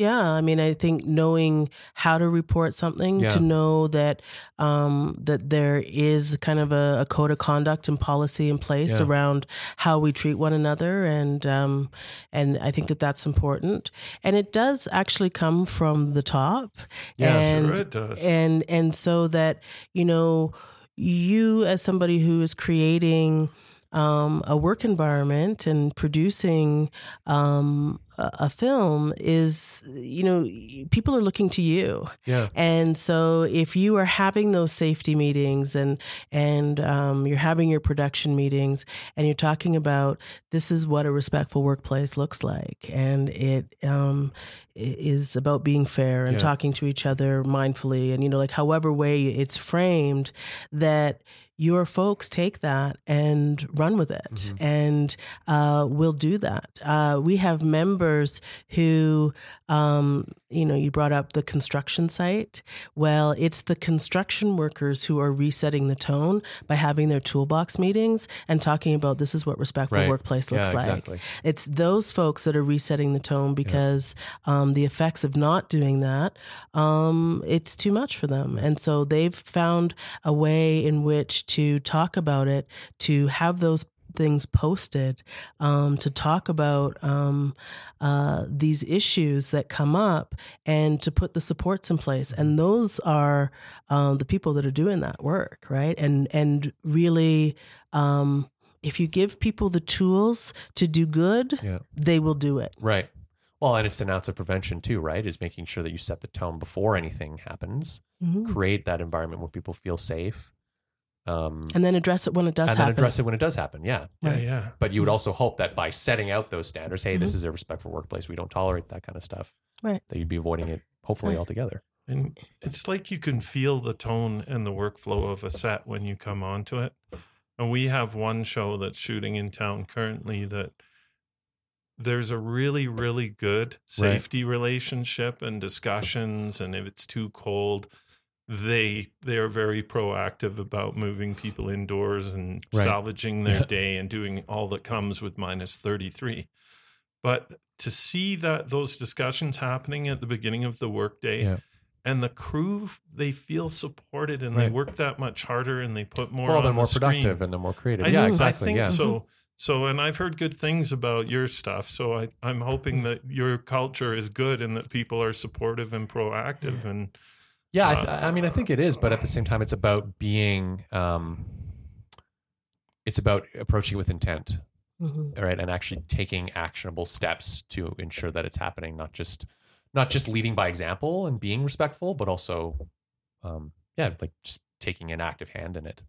Yeah, I mean, I think knowing how to report something, Yeah. to know that um, that there is kind of a, a code of conduct and policy in place Yeah. around how we treat one another, and um, and I think that that's important. And it does actually come from the top, Yeah, and sure it does. and and so that you know you as somebody who is creating um, a work environment and producing um, a, film is you know people are looking to you yeah and so if you are having those safety meetings and and um, you're having your production meetings and you're talking about this is what a respectful workplace looks like and it um, is about being fair and Yeah. talking to each other mindfully and you know like however way it's framed that your folks take that and run with it Mhm. and uh, will do that. Uh, we have members who, um, you know, you brought up the construction site. Well, it's the construction workers who are resetting the tone by having their toolbox meetings and talking about this is what respectful Right. workplace yeah looks like. exactly It's those folks that are resetting the tone because um, the effects of not doing that, um, it's too much for them. And so they've found a way in which to talk about it, to have those things posted, um, to talk about um, uh, these issues that come up and to put the supports in place. And those are um, the people that are doing that work, right? And, and really, um, if you give people the tools to do good, Yeah. they will do it. right well and it's an ounce of prevention too right is making sure that you set the tone before anything happens Mhm. create that environment where people feel safe um And then address it when it does and happen. then address it when it does happen yeah yeah, Right. yeah. but you would also hope that by setting out those standards hey this Mhm. is a respectful workplace we don't tolerate that kind of stuff Right. that you'd be avoiding it hopefully Right. altogether And it's like you can feel the tone and the workflow of a set when you come onto it. And we have one show that's shooting in town currently that there's a really, really good safety relationship and discussions. And if it's too cold, they they are very proactive about moving people indoors and Right. salvaging their Yeah. day and doing all that comes with minus 33. But to see that those discussions happening at the beginning of the workday Yeah. and the crew they feel supported and Right. they work that much harder and they put more well they're the more screen. productive and they're more creative I yeah think- exactly I think yeah so. So, and I've heard good things about your stuff. So, I, I'm Mm. hoping that your culture is good and that people are supportive and proactive. And Yeah, I, th- I mean, I think it is, but at the same time, it's about being, um, it's about approaching it with intent, Mhm. all right, and actually taking actionable steps to ensure that it's happening, not just, not just leading by example and being respectful, but also, um, yeah, like just taking an active hand in it.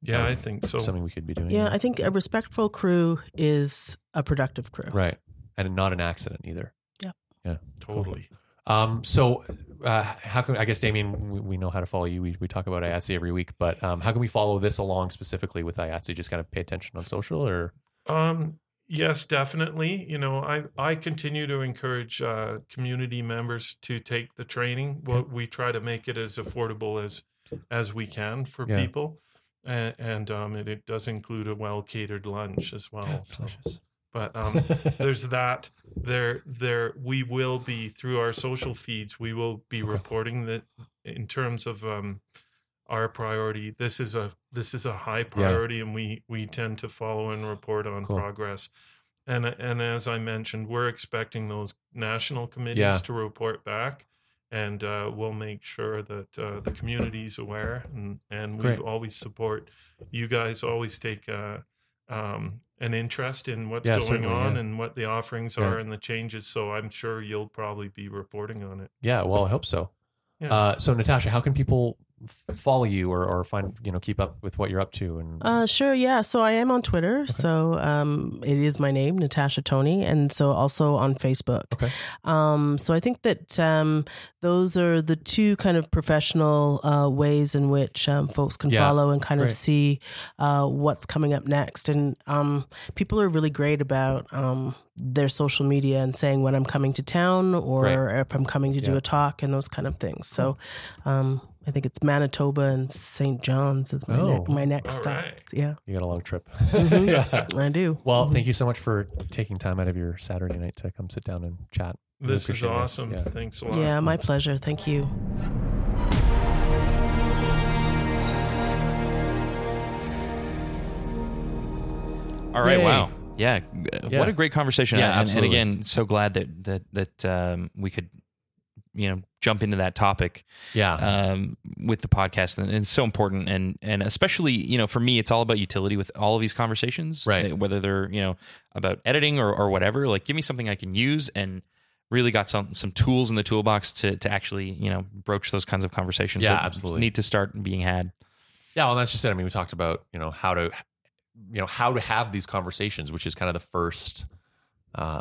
yeah, Um, I think so. Something we could be doing. Yeah, I think a respectful crew is a productive crew. right, and not an accident either. Yeah, yeah, totally. Um, so, uh, how can I guess, Damian, we, we know how to follow you. We, we talk about IATSE every week, but um, how can we follow this along specifically with IATSE? Just kind of pay attention on social or? Um, yes, definitely. You know, I I continue to encourage uh, community members to take the training. Well, we try to make it as affordable as as we can for Yeah. people, and, and um, it, it does include a well catered lunch as well. so. But um, there's that. There, there. We will be through our social feeds. We will be Okay. reporting that in terms of um, our priority. This is a this is a high priority, and we we tend to follow and report on Cool. progress. And and as I mentioned, we're expecting those national committees Yeah. to report back, and uh, we'll make sure that uh, the community's aware, and and we always support. You guys always take. Uh, um, an interest in what's Yeah, going on yeah. and what the offerings Yeah. are and the changes. So I'm sure you'll probably be reporting on it. Yeah, well, I hope so. Yeah. Uh, so, Natasha, how can people follow you or, or find you know keep up with what you're up to? And Uh, sure, yeah. So I am on Twitter. So um, it is my name, Natasha Tony, and so also on Facebook. Okay. Um, so I think that um, those are the two kind of professional uh, ways in which um, folks can Yeah, follow and kind right. of see uh, what's coming up next. And um, people are really great about um, their social media and saying when I'm coming to town or Right. if I'm coming to do a talk and those kind of things. So um, I think it's Manitoba and St. John's is my, Oh. ne- my next stop. right. Yeah. you got a long trip. Mhm. I do. Well, thank you so much for taking time out of your Saturday night to come sit down and chat. This is awesome. Yeah. Thanks a lot. Yeah, my pleasure. Thank you. All right. Yay. Wow. Yeah. Yeah. What a great conversation. Yeah, and, and again, so glad that that that um, we could, you know, jump into that topic Yeah. um, with the podcast, and, and it's so important. And and especially, you know, for me, it's all about utility with all of these conversations, Right. Uh, Whether they're you know about editing or or whatever. Like, give me something I can use and. Really got some some tools in the toolbox to to actually you know broach those kinds of conversations. Yeah, that absolutely. Need to start being had. Yeah, well, that's just it. I mean, we talked about you know how to, you know, how to have these conversations, which is kind of the first uh,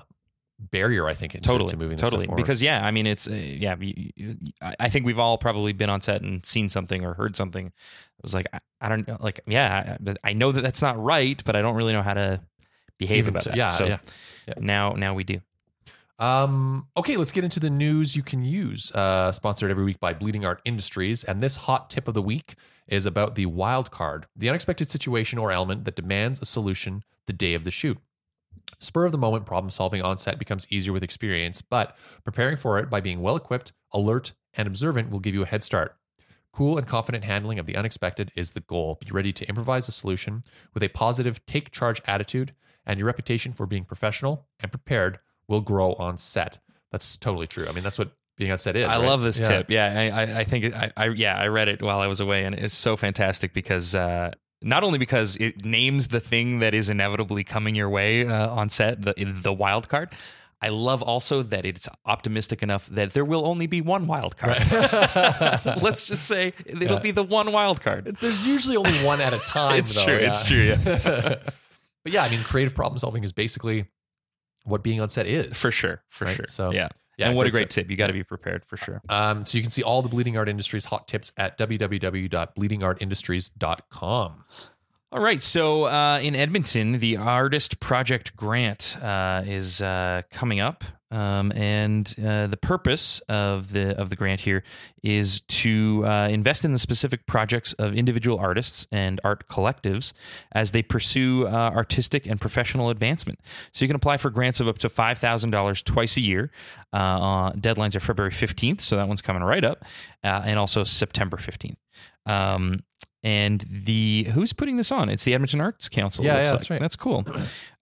barrier, I think, into, totally to moving totally stuff because yeah i mean it's uh, yeah you- you- I I think we've all probably been on set and seen something or heard something it was like i, I don't know like yeah I, I know that that's not right but i don't really know how to behave Even about so- that yeah, so yeah. now now we do Um, okay, let's get into the news you can use. Uh, sponsored every week by Bleeding Art Industries, and this hot tip of the week is about the wild card, the unexpected situation or element that demands a solution the day of the shoot. Spur of the moment problem solving on set becomes easier with experience, but preparing for it by being well equipped, alert, and observant will give you a head start. Cool and confident handling of the unexpected is the goal. Be ready to improvise a solution with a positive take charge attitude, and your reputation for being professional and prepared will grow on set. That's totally true. I mean, that's what being on set is. i right? love this Yeah. tip yeah i i, I think I, I yeah i read it while i was away and it's so fantastic because uh not only because it names the thing that is inevitably coming your way uh, on set, the the wild card. I love also that it's optimistic enough that there will only be one wild card. Let's just say it'll Yeah. be the one wild card. There's usually only one at a time. It's though, true, yeah. it's true, yeah. but yeah, I mean, creative problem solving is basically what being on set is. For sure, for Right, sure. so- yeah. Yeah, and what a great great tip. You got to be prepared for sure. Um, so you can see all the Bleeding Art Industries hot tips at www.bleedingartindustries.com. All right. So uh, in Edmonton, the Artist Project Grant uh, is uh, coming up, um, and uh, the purpose of the of the grant here is to uh, invest in the specific projects of individual artists and art collectives as they pursue uh, artistic and professional advancement. So you can apply for grants of up to five thousand dollars twice a year. Deadlines are February fifteenth, so that one's coming right up, and also September fifteenth. Um, and the who's putting this on? It's the Edmonton Arts Council. Yeah, looks yeah, like. that's right. That's cool.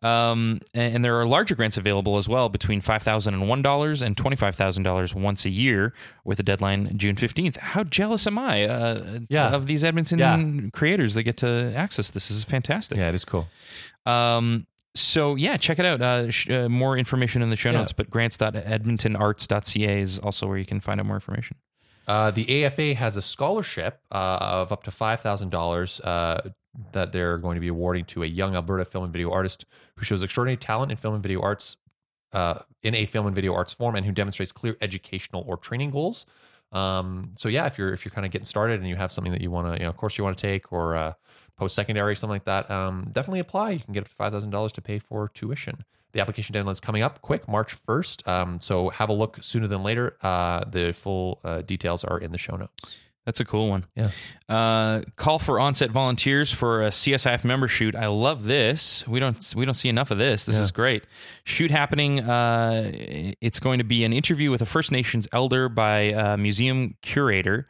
Um, and, and there are larger grants available as well, between five thousand and one dollars and twenty five thousand dollars once a year, with a deadline June fifteenth. How jealous am I? Uh, Yeah. of these Edmonton Yeah. creators that get to access this. This is fantastic. Yeah, it is cool. Um, so yeah, check it out. Uh, sh- uh, more information in the show Yeah. notes, but grants.edmontonarts.ca is also where you can find out more information. Uh, the AFA has a scholarship uh, of up to five thousand dollars uh, that they're going to be awarding to a young Alberta film and video artist who shows extraordinary talent in film and video arts uh, in a film and video arts form, and who demonstrates clear educational or training goals. Um, so yeah, if you're if you're kind of getting started and you have something that you want to, you know, course you want to take or uh, post secondary something like that, um, definitely apply. You can get up to five thousand dollars to pay for tuition. The application deadline is coming up quick, March 1st. Um, so have a look sooner than later. Uh, the full uh, details are in the show notes. That's a cool one. Yeah. Uh, call for onset volunteers for a CSIF member shoot. I love this. We don't we don't see enough of this. This Yeah. is great. Shoot happening. Uh, it's going to be an interview with a First Nations elder by a museum curator.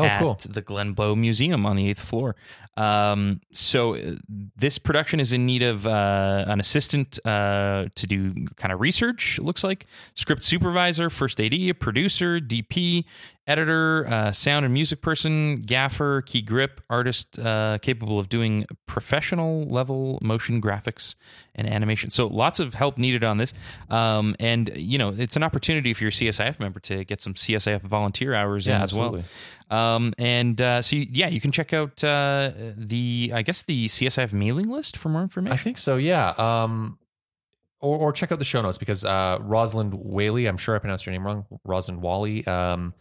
Oh, at cool. the Glenbow Museum on the eighth floor. Um, so uh, this production is in need of uh, an assistant uh, to do kind of research. It looks like script supervisor, first AD, producer, DP, editor, uh, sound and music person, gaffer, key grip, artist uh, capable of doing professional level motion graphics and animation. So lots of help needed on this. Um, and, you know, it's an opportunity if you're a CSIF member to get some CSIF volunteer hours Yeah, in as absolutely. well. Um, and uh, so, you, yeah, you can check out uh, the, I guess, the CSIF mailing list for more information. I think so. Yeah. Um, or, or check out the show notes because uh, Rosalind Whaley, I'm sure I pronounced your name wrong. Rosalind Wally. Um,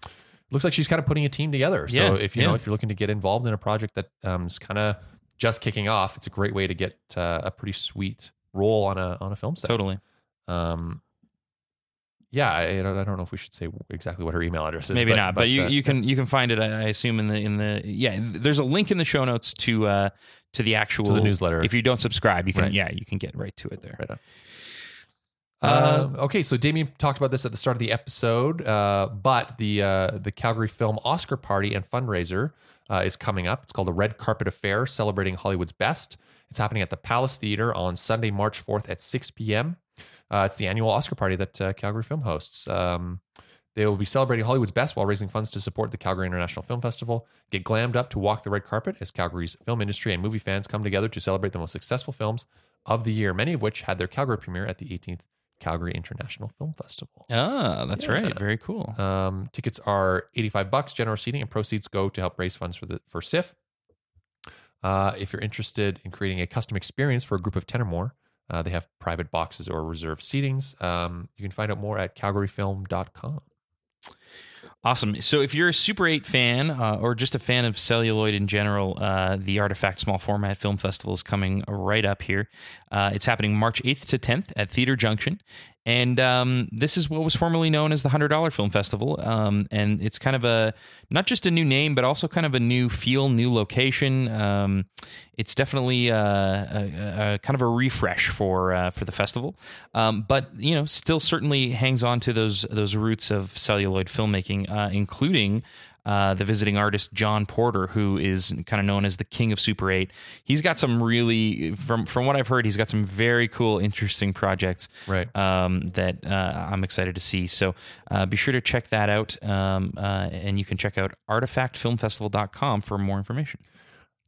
looks like she's kind of putting a team together. So Yeah, if you know if you're looking to get involved in a project that um, is kind of just kicking off, it's a great way to get uh, a pretty sweet role on a on a film set. totally. Um, yeah, I, I don't know if we should say exactly what her email address is. Maybe not, but, you, uh, you can you can find it. I assume in the in the yeah. There's a link in the show notes to uh to the actual To the newsletter. If you don't subscribe, you can Right. yeah you can get right to it there. Right on. Uh, Um, okay, so Damian talked about this at the start of the episode, uh, but the uh, the Calgary Film Oscar Party and fundraiser uh, is coming up. It's called the Red Carpet Affair, celebrating Hollywood's best. It's happening at the Palace Theater on Sunday, March fourth at six p.m. Uh, it's the annual Oscar party that uh, Calgary Film hosts. Um, they will be celebrating Hollywood's best while raising funds to support the Calgary International Film Festival. Get glammed up to walk the red carpet as Calgary's film industry and movie fans come together to celebrate the most successful films of the year, many of which had their Calgary premiere at the 18th Calgary International Film Festival. Ah, that's Yeah. right. Very cool. Um, tickets are 85 bucks, generous seating, and proceeds go to help raise funds for the for CIFF. Uh, if you're interested in creating a custom experience for a group of 10 or more, uh, they have private boxes or reserved seatings. Um, you can find out more at calgaryfilm.com. Awesome. So if you're a Super 8 fan uh, or just a fan of celluloid in general, uh, the Artifact Small Format Film Festival is coming right up here. Uh, it's happening March 8th to 10th at Theater Junction. And um, this is what was formerly known as the $100 Film Festival. Um, and it's kind of a, not just a new name, but also kind of a new feel, new location. Um, it's definitely uh, a, a kind of a refresh for uh, for the festival, um, but you know, still certainly hangs on to those those roots of celluloid filmmaking, uh, including. Uh, the visiting artist John Porter, who is kind of known as the king of Super 8. He's got some really, from from what I've heard, he's got some very cool, interesting projects Right. um, that uh, I'm excited to see. So uh, be sure to check that out. Um, uh, and you can check out artifactfilmfestival.com for more information.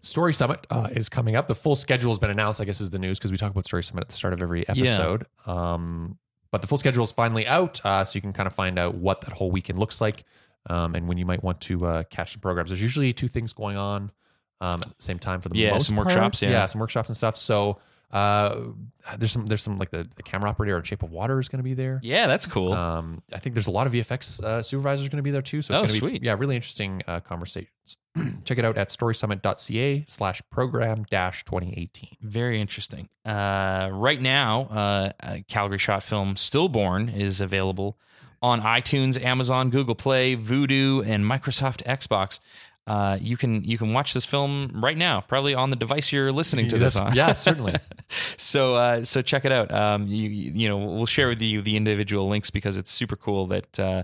Story Summit uh, is coming up. The full schedule has been announced, I guess, is the news because we talk about Story Summit at the start of every episode. Um, but the full schedule is finally out, uh, so you can kind of find out what that whole weekend looks like um, and when you might want to uh, catch some programs. There's usually two things going on um, at the same time for the Yeah, most some part. workshops, yeah. some workshops and stuff. So uh, there's some there's some like the, the camera operator in Shape of Water is going to be there. Yeah, that's cool. Um, I think there's a lot of VFX uh, supervisors going to be there too. So it's Oh, going to be sweet. yeah, really interesting uh, conversations. Check it out at storysummit.ca slash program dash 2018. Very interesting. Uh, right now, uh, uh, Calgary Shot Film Stillborn is available on iTunes, Amazon, Google Play, Vudu, and Microsoft Xbox. Uh, you can you can watch this film right now, probably on the device you're listening to this on. Yeah, certainly. so uh, so check it out. Um, you you know we'll share with you the individual links because it's super cool that uh,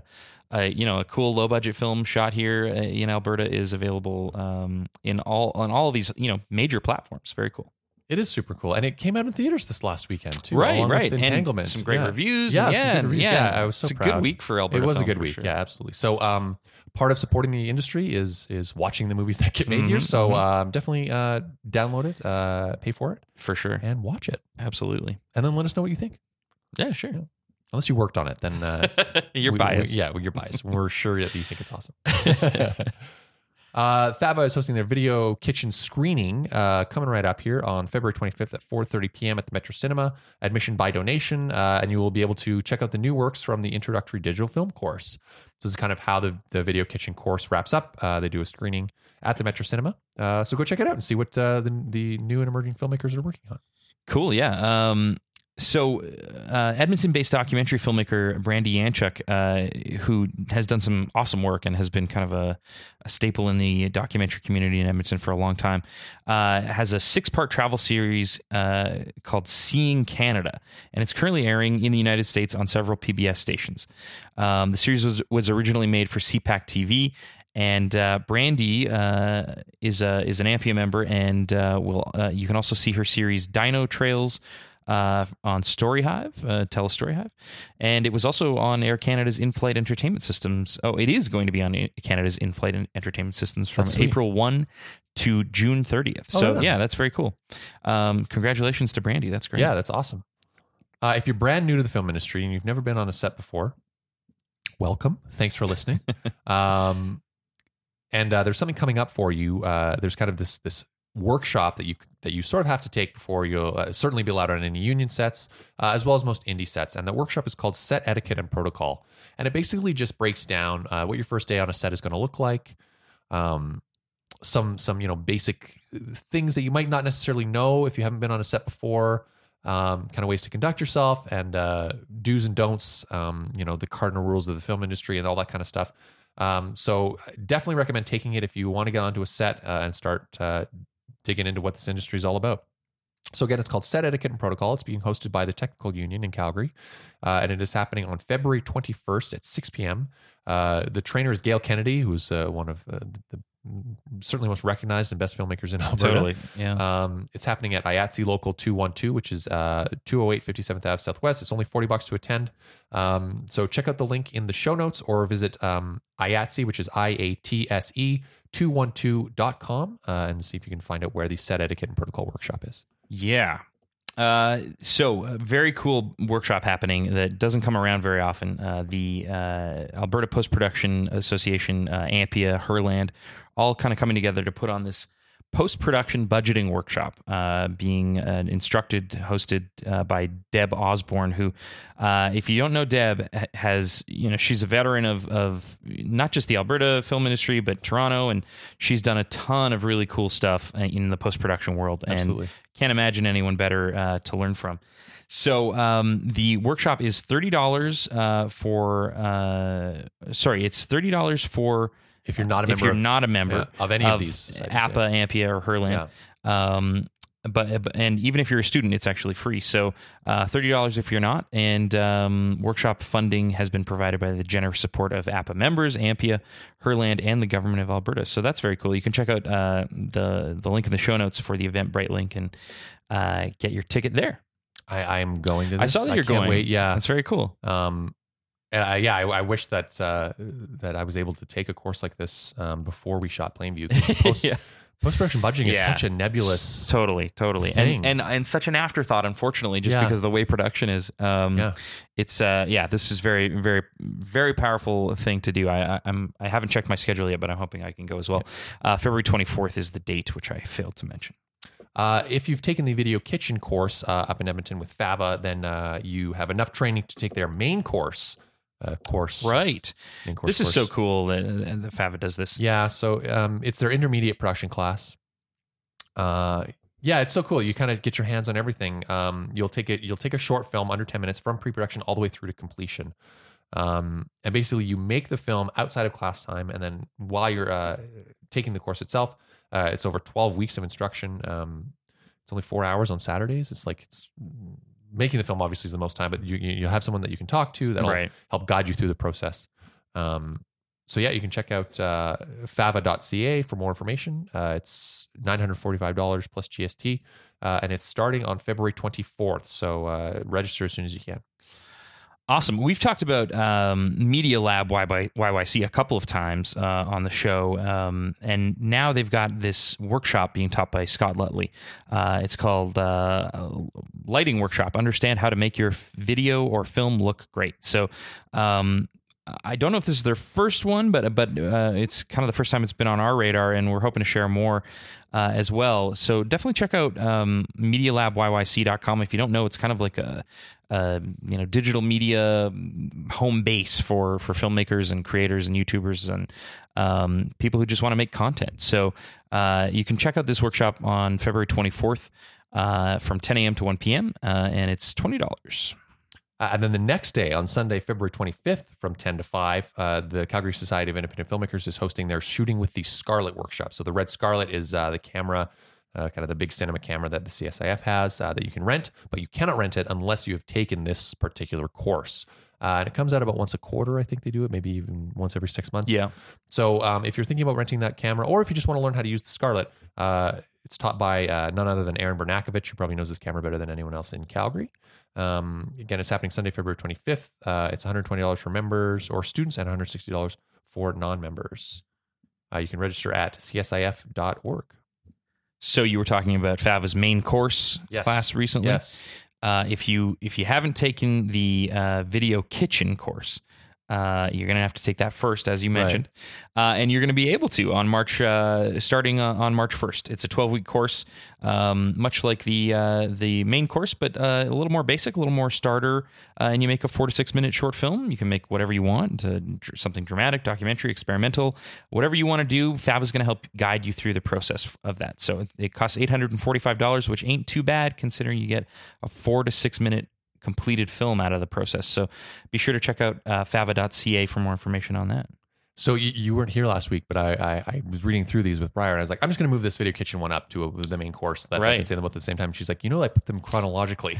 uh, you know a cool low budget film shot here uh, in Alberta is available um, in all on all of these you know major platforms. Very cool. It is super cool. And it came out in theaters this last weekend too. Right, right, Entanglement. and some great Yeah. reviews. Yeah, Yeah, some good and- reviews. yeah. Yeah, I was so it's a good week for Alberta. It was a good week. sure. Yeah, absolutely. So, um, part of supporting the industry is is watching the movies that get made here. Mhm, So, mhm. um, definitely uh, download it, uh, pay for it, for sure. and watch it, Absolutely. and then let us know what you think. Yeah, sure. Unless you worked on it, then uh, You're we- we- biased. yeah, well, you're biased. We're sure that you think it's awesome. uh, Fava is hosting their video kitchen screening uh, coming right up here on February 25th at 4:30 p.m. at the Metro Cinema. Admission by donation, uh, and you will be able to check out the new works from the introductory digital film course. So this is kind of how the the video kitchen course wraps up. Uh, they do a screening at the Metro Cinema, uh, so go check it out and see what uh, the the new and emerging filmmakers are working on. Cool. Yeah. Um, so, uh, Edmonton-based documentary filmmaker Brandy Yanchyk, uh, who has done some awesome work and has been kind of a, a staple in the documentary community in Edmonton for a long time, uh, has a six-part travel series uh, called "Seeing Canada," and it's currently airing in the United States on several PBS stations. Um, the series was was originally made for CPAC TV. And uh, Brandy uh, is a is an Ampia member, and uh, will uh, you can also see her series Dino Trails, uh, on StoryHive, uh, Telus StoryHive, and it was also on Air Canada's in-flight entertainment systems. Oh, it is going to be on Canada's in-flight entertainment systems from That's sweet. April one to June thirtieth. Oh, so yeah. yeah, that's very cool. Um, congratulations to Brandy. That's great. Yeah, that's awesome. Uh, if you're brand new to the film industry and you've never been on a set before, welcome. Thanks for listening. um, and uh, there's something coming up for you. Uh, there's kind of this this workshop that you that you sort of have to take before you'll uh, certainly be allowed on any union sets, uh, as well as most indie sets. And the workshop is called Set Etiquette and Protocol, and it basically just breaks down uh, what your first day on a set is going to look like. Um, some some you know basic things that you might not necessarily know if you haven't been on a set before um, kind of ways to conduct yourself and uh, do's and don'ts um, you know the cardinal rules of the film industry and all that kind of stuff um, so definitely recommend taking it if you want to get onto a set uh, and start uh, digging into what this industry is all about so again, it's called Set Etiquette and Protocol. It's being hosted by the Technical Union in Calgary, uh, and it is happening on February 21st at 6 p.m. Uh, the trainer is Gail Kennedy, who's uh, one of uh, the certainly most recognized and best filmmakers in Alberta. totally. Yeah. Um, it's happening at IATSE Local 212, which is uh, 208 57th Ave Southwest. It's only 40 bucks to attend. Um, so check out the link in the show notes or visit um, IATSE, which is I A T S E 212.com, uh, and see if you can find out where the set etiquette and protocol workshop is. Yeah. Uh, so a very cool workshop happening that doesn't come around very often. Uh, the uh, Alberta Post Production Association, uh, Ampia, Herland, all kind of coming together to put on this post production budgeting workshop, uh, being uh, instructed, hosted uh, by Deb Osborne, who, uh, if you don't know Deb, has you know she's a veteran of of not just the Alberta film industry but Toronto, and she's done a ton of really cool stuff uh, in the post production world. Absolutely. And can't imagine anyone better uh, to learn from. So um, the workshop is thirty dollars uh, for. Uh, sorry, it's thirty dollars for If you're not a member, if you're of, not a member yeah, of any of, these societies, yeah. APA, Ampia, or Herland. Um, but and even if you're a student, it's actually free. So uh, thirty dollars if you're not. And um, workshop funding has been provided by the generous support of APA members, Ampia, Herland, and the government of Alberta. So that's very cool. You can check out uh, the the link in the show notes for the Eventbrite link and uh, get your ticket there. I, am going to. This. I saw that you're going. Wait, yeah. That's very cool. Um, and I, yeah, I, I wish that uh, that I was able to take a course like this um, before we shot Plainview. Post, yeah. production budgeting is Yeah. such a nebulous. Totally totally thing. and, and and such an afterthought unfortunately just Yeah. because of the way production is um Yeah. it's uh yeah this is very very very powerful thing to do i, I i'm i haven't checked my schedule yet but i'm hoping i can go as well uh february 24th is the date which i failed to mention Uh, if you've taken the video kitchen course uh, up in Edmonton with Fava, then uh, you have enough training to take their main course. Uh, course, right course this is so cool that, uh, that fava does this Yeah, so um, it's their intermediate production class. Uh, yeah, it's so cool. You kind of get your hands on everything. Um, you'll take it. You'll take a short film under ten minutes from pre-production all the way through to completion. Um, and basically, you make the film outside of class time, and then while you're uh, taking the course itself, uh, it's over twelve weeks of instruction. Um, it's only four hours on Saturdays. It's like it's making the film obviously is the most time, but you you you have someone that you can talk to that'll right help guide you through the process. Um, so yeah, you can check out uh, fava.ca for more information. Uh, it's $945 plus GST, uh, and it's starting on February 24th. So uh, register as soon as you can. Awesome. We've talked about um, Media Lab YYC a couple of times uh, on the show, um, and now they've got this workshop being taught by Scott Lutley. Uh, it's called uh, Lighting Workshop. Understand how to make your video or film look great. So. Um, I don't know if this is their first one, but but uh, it's kind of the first time it's been on our radar, and we're hoping to share more uh, as well. So definitely check out um, MediaLabYYC.com. If you don't know, it's kind of like a, a you know digital media home base for for filmmakers and creators and YouTubers and um, people who just want to make content. So uh, you can check out this workshop on February 24th uh, from 10 a.m. to 1 p.m. Uh, and it's twenty dollars. Uh, and then the next day, on Sunday, February 25th, from 10 to 5, uh, the Calgary Society of Independent Filmmakers is hosting their Shooting with the Scarlet workshop. So the Red Scarlet is uh, the camera, uh, kind of the big cinema camera that the CSIF has uh, that you can rent, but you cannot rent it unless you have taken this particular course. Uh, and it comes out about once a quarter, I think they do it, maybe even once every six months. Yeah. So um, if you're thinking about renting that camera, or if you just want to learn how to use the Scarlet, uh, it's taught by uh, none other than Aaron Bernakovich, who probably knows this camera better than anyone else in Calgary. Um, again, it's happening Sunday, February 25th. Uh, it's $120 for members or students and $160 for non-members. Uh, you can register at csif.org. So you were talking about Fava's main course Yes. class recently. Yes. Uh, if you if you haven't taken the uh, video kitchen course, uh, you're going to have to take that first, as you Right. mentioned, uh, and you're going to be able to on March uh, starting uh, on March 1st. It's a 12 week course, um, much like the uh, the main course, but uh, a little more basic, a little more starter. Uh, and you make a four to six minute short film. You can make whatever you want, uh, something dramatic, documentary, experimental, whatever you want to do. Fava is going to help guide you through the process of that. So it, it costs eight hundred and forty five dollars, which ain't too bad considering you get a four to six minute completed film out of the process. So be sure to check out uh, fava.ca for more information on that. So you, you weren't here last week, but I, I I was reading through these with Briar, and I was like, I'm just going to move this video kitchen one up to a, the main course that I can say them both at the same time. She's like, you know, I put them chronologically,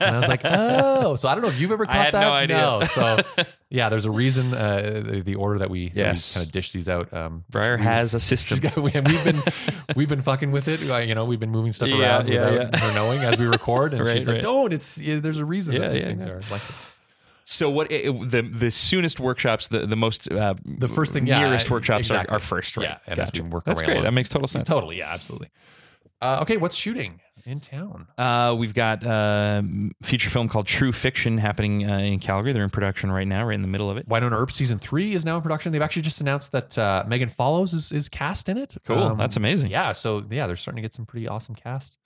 and I was like, oh, so I don't know if you've ever I caught had that. no idea. so yeah, there's a reason uh, the- the order that we, Yes. kind of dish these out. Um, Briar we- has a system. got- we- we've been we've been fucking with it. You know, we've been moving stuff Yeah, around yeah, without yeah. her knowing as we record, and Right, she's like, don't. It's yeah, there's a reason Yeah, that these yeah, things are like. So what it, the the soonest workshops, the the most uh, The first thing, yeah, nearest I- workshops exactly. are, are first, right? Yeah, and we work That's great. along. That makes total sense. Totally, yeah, absolutely. Uh, okay, what's shooting in town? Uh, we've got a feature film called True Fiction happening uh, in Calgary. They're in production right now, right in the middle of it. Wynonna Earp season three is now in production. They've actually just announced that uh, Megan Follows is, is cast in it. Cool. Um, That's amazing. Yeah, so yeah, they're starting to get some pretty awesome cast.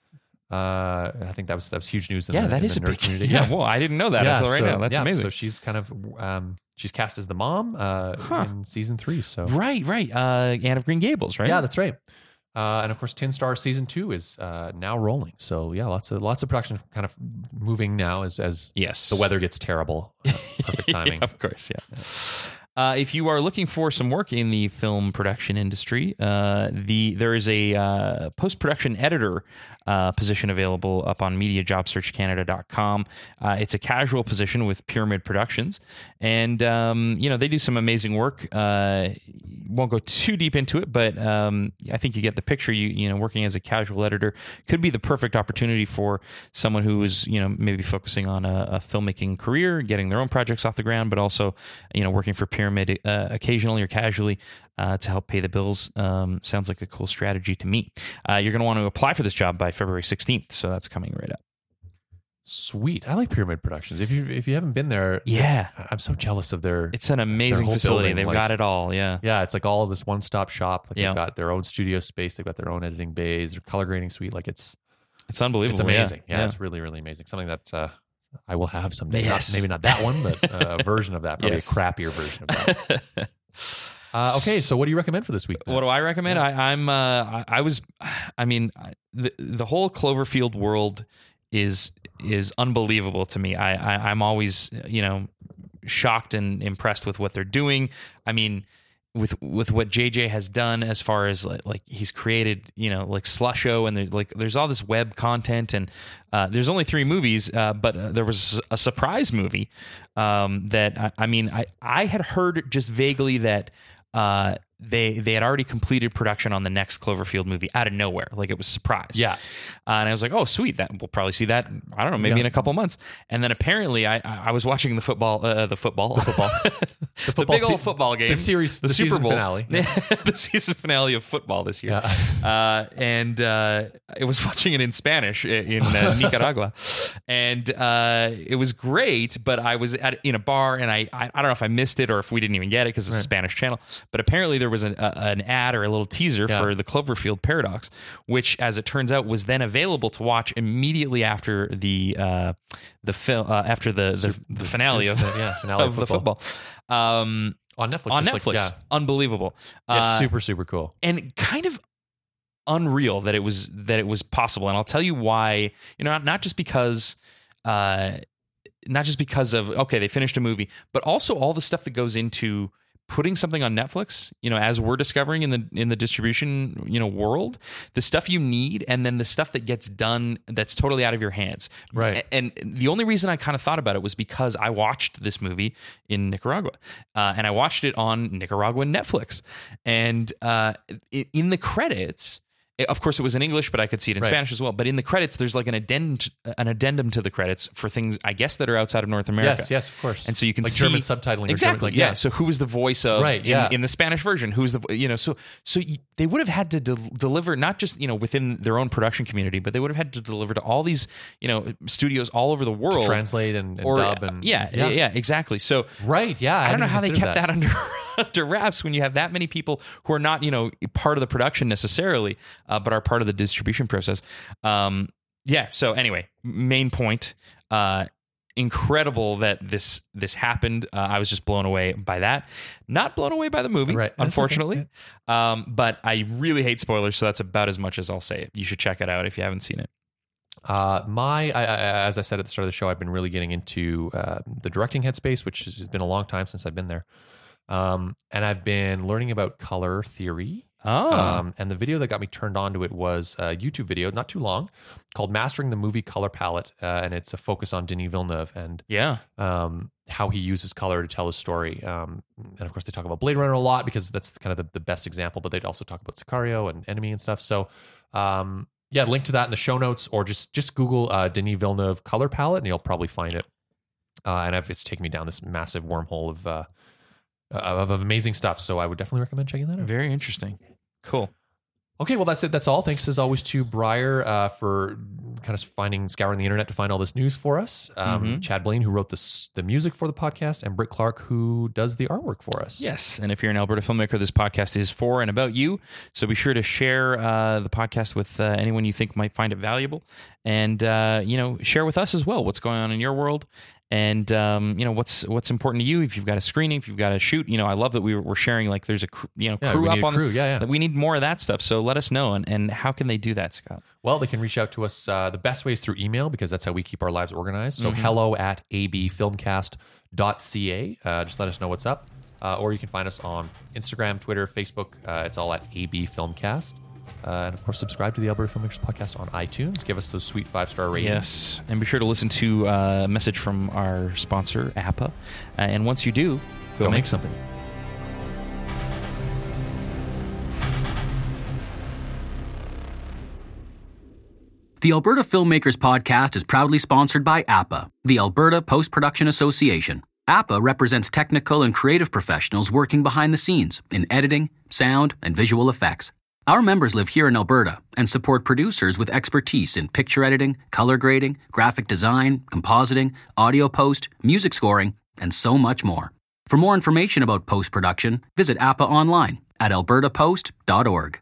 Uh, I think that was that was huge news. In Yeah, the, that is a big. community. Yeah, well, I didn't know that Yeah, until right so- now. That's yeah, amazing. So she's kind of um, she's cast as the mom uh, Huh. in season three. So right, right. Uh, Anne of Green Gables, right? yeah, that's right. Uh, and of course, Tin Star season two is uh, now rolling. So yeah, lots of lots of production kind of moving now as as yes. the weather gets terrible. Uh, perfect timing. Yeah, of course, yeah. Uh, if you are looking for some work in the film production industry, uh, the there is a uh, post production editor uh, position available up on MediaJobSearchCanada.com. Uh, it's a casual position with Pyramid Productions, and um, you know they do some amazing work. Uh, won't go too deep into it, but um, I think you get the picture. You you know, working as a casual editor could be the perfect opportunity for someone who is you know maybe focusing on a, a filmmaking career, getting their own projects off the ground, but also you know working for Pyramid uh, occasionally or casually uh, to help pay the bills. Um, sounds like a cool strategy to me. Uh, you're going to want to apply for this job by February 16th, so that's coming right up. Sweet. I like Pyramid Productions. If you if you haven't been there, Yeah, I'm so jealous of their. it's an amazing facility. building, They've like- got it all. Yeah. yeah, it's like all this one stop shop. Like Yeah. they've got their own studio space. They've got their own editing bays. Their color grading suite. Like it's It's unbelievable. it's amazing. Yeah, Yeah. it's really really amazing. Something that uh, I will have someday. Yes. Not, maybe not that one, but a version of that. Probably Yes. a crappier version of that. Uh, okay, so what do you recommend for this week? then? What do I recommend? I, I'm. Uh, I, I was. I mean, the the whole Cloverfield world is is unbelievable to me. I, I I'm always you know shocked and impressed with what they're doing. I mean. With with what JJ has done as far as like, like he's created you know like Slusho and there's like there's all this web content and uh, there's only three movies uh, but uh, there was a surprise movie um, that I, I mean I I had heard just vaguely that uh, they they had already completed production on the next Cloverfield movie out of nowhere, like it was a surprise. Yeah. uh, and I was like, oh sweet, that we'll probably see that. I don't know, maybe Yeah. in a couple months. And then apparently, I I was watching the football, uh, the football, the football, the, football big old football game, the series- the Super season Bowl finale. the season finale of football this year. Uh, and uh, I was watching it in Spanish in uh, Nicaragua, and uh, it was great. But I was at in a bar, and I I, I don't know if I missed it or if we didn't even get it because it's a Spanish channel. But apparently there was an, a, an ad or a little teaser Yeah. for the Cloverfield Paradox, which, as it turns out, was then available to watch immediately after the uh, the film uh, after the the, the finale of, uh, yeah, finale of the football. Um, on Netflix. on Netflix, like- yeah. unbelievable. Yeah, Uh, super super cool. and kind of unreal that it was that it was possible and i'll tell you why you know not, not just because uh not just because of okay they finished a movie but also all the stuff that goes into putting something on netflix you know as we're discovering in the in the distribution you know world the stuff you need and then the stuff that gets done that's totally out of your hands Right. And the only reason i kind of thought about it was because i watched this movie in nicaragua uh, and i watched it on nicaraguan netflix and uh, in the credits it- of course, it was in English, but I could see it in Right. Spanish as well. But in the credits, there's like an addendum, to, an addendum to the credits for things I guess that are outside of North America. Yes, yes, of course. And so you can like see German subtitling. Exactly. German, like, yeah. So who was the voice of Right, in, yeah. in the Spanish version? Who's the you know? So so y- they would have had to del- deliver not just you know within their own production community, but they would have had to deliver to all these you know studios all over the to world. translate and, and or dub and yeah, yeah, yeah, exactly. So Right. Yeah. I don't know how they kept that, under under wraps when you have that many people who are not, you know, part of the production necessarily, uh, but are part of the distribution process. Um, yeah. So anyway, main point. Uh, incredible that this this happened. Uh, I was just blown away by that. Not blown away by the movie, Right. That's okay. unfortunately. Um, but I really hate spoilers, so that's about as much as I'll say. You should check it out if you haven't seen it. Uh, my, I, I, as I said at the start of the show, I've been really getting into uh, the directing headspace, which has been a long time since I've been there. Um, and I've been learning about color theory. Oh, Um, and the video that got me turned on to it was a YouTube video, not too long, called "Mastering the Movie Color Palette," uh, and it's a focus on Denis Villeneuve and yeah. um, how he uses color to tell his story. Um, and of course, they talk about Blade Runner a lot because that's kind of the, the best example. But they'd also talk about Sicario and Enemy and stuff. So, um, yeah, link to that in the show notes, or just just Google uh, Denis Villeneuve color palette, and you'll probably find it. Uh, and I've, it's taken me down this massive wormhole of uh, of of amazing stuff. So I would definitely recommend checking that out. Very interesting. Cool. Okay, well that's it. That's all. Thanks as always to Breyer uh, for kind of finding scouring the internet to find all this news for us. Um, Mhm. Chad Blaine, who wrote this, the music for the podcast, and Britt Clark, who does the artwork for us. Yes, and if you're an Alberta filmmaker, this podcast is for and about you. So be sure to share uh, the podcast with uh, anyone you think might find it valuable, and uh, you know share with us as well what's going on in your world, and um, you know what's what's important to you. If you've got a screening, if you've got a shoot, you know I love that we were, sharing like there's a cr- you know Yeah, crew up on crew. this. Yeah, yeah. that We need more of that stuff. So let us know, and and how can they do that, Scott? Well, they can reach out to us. Uh, the best way is through email because that's how we keep our lives organized. So Mhm. hello at abfilmcast.ca. Uh, just let us know what's up. Uh, or you can find us on Instagram, Twitter, Facebook. Uh, it's all at abfilmcast. Uh, and of course, subscribe to the Alberta Filmmakers Podcast on iTunes. Give us those sweet five star ratings. Yes, and be sure to listen to uh, a message from our sponsor, APA. Uh, and once you do, go, Go make make something. The Alberta Filmmakers Podcast is proudly sponsored by APA, the Alberta Post Production Association. APA represents technical and creative professionals working behind the scenes in editing, sound, and visual effects. Our members live here in Alberta and support producers with expertise in picture editing, color grading, graphic design, compositing, audio post, music scoring, and so much more. For more information about post production, visit APA online at albertapost.org.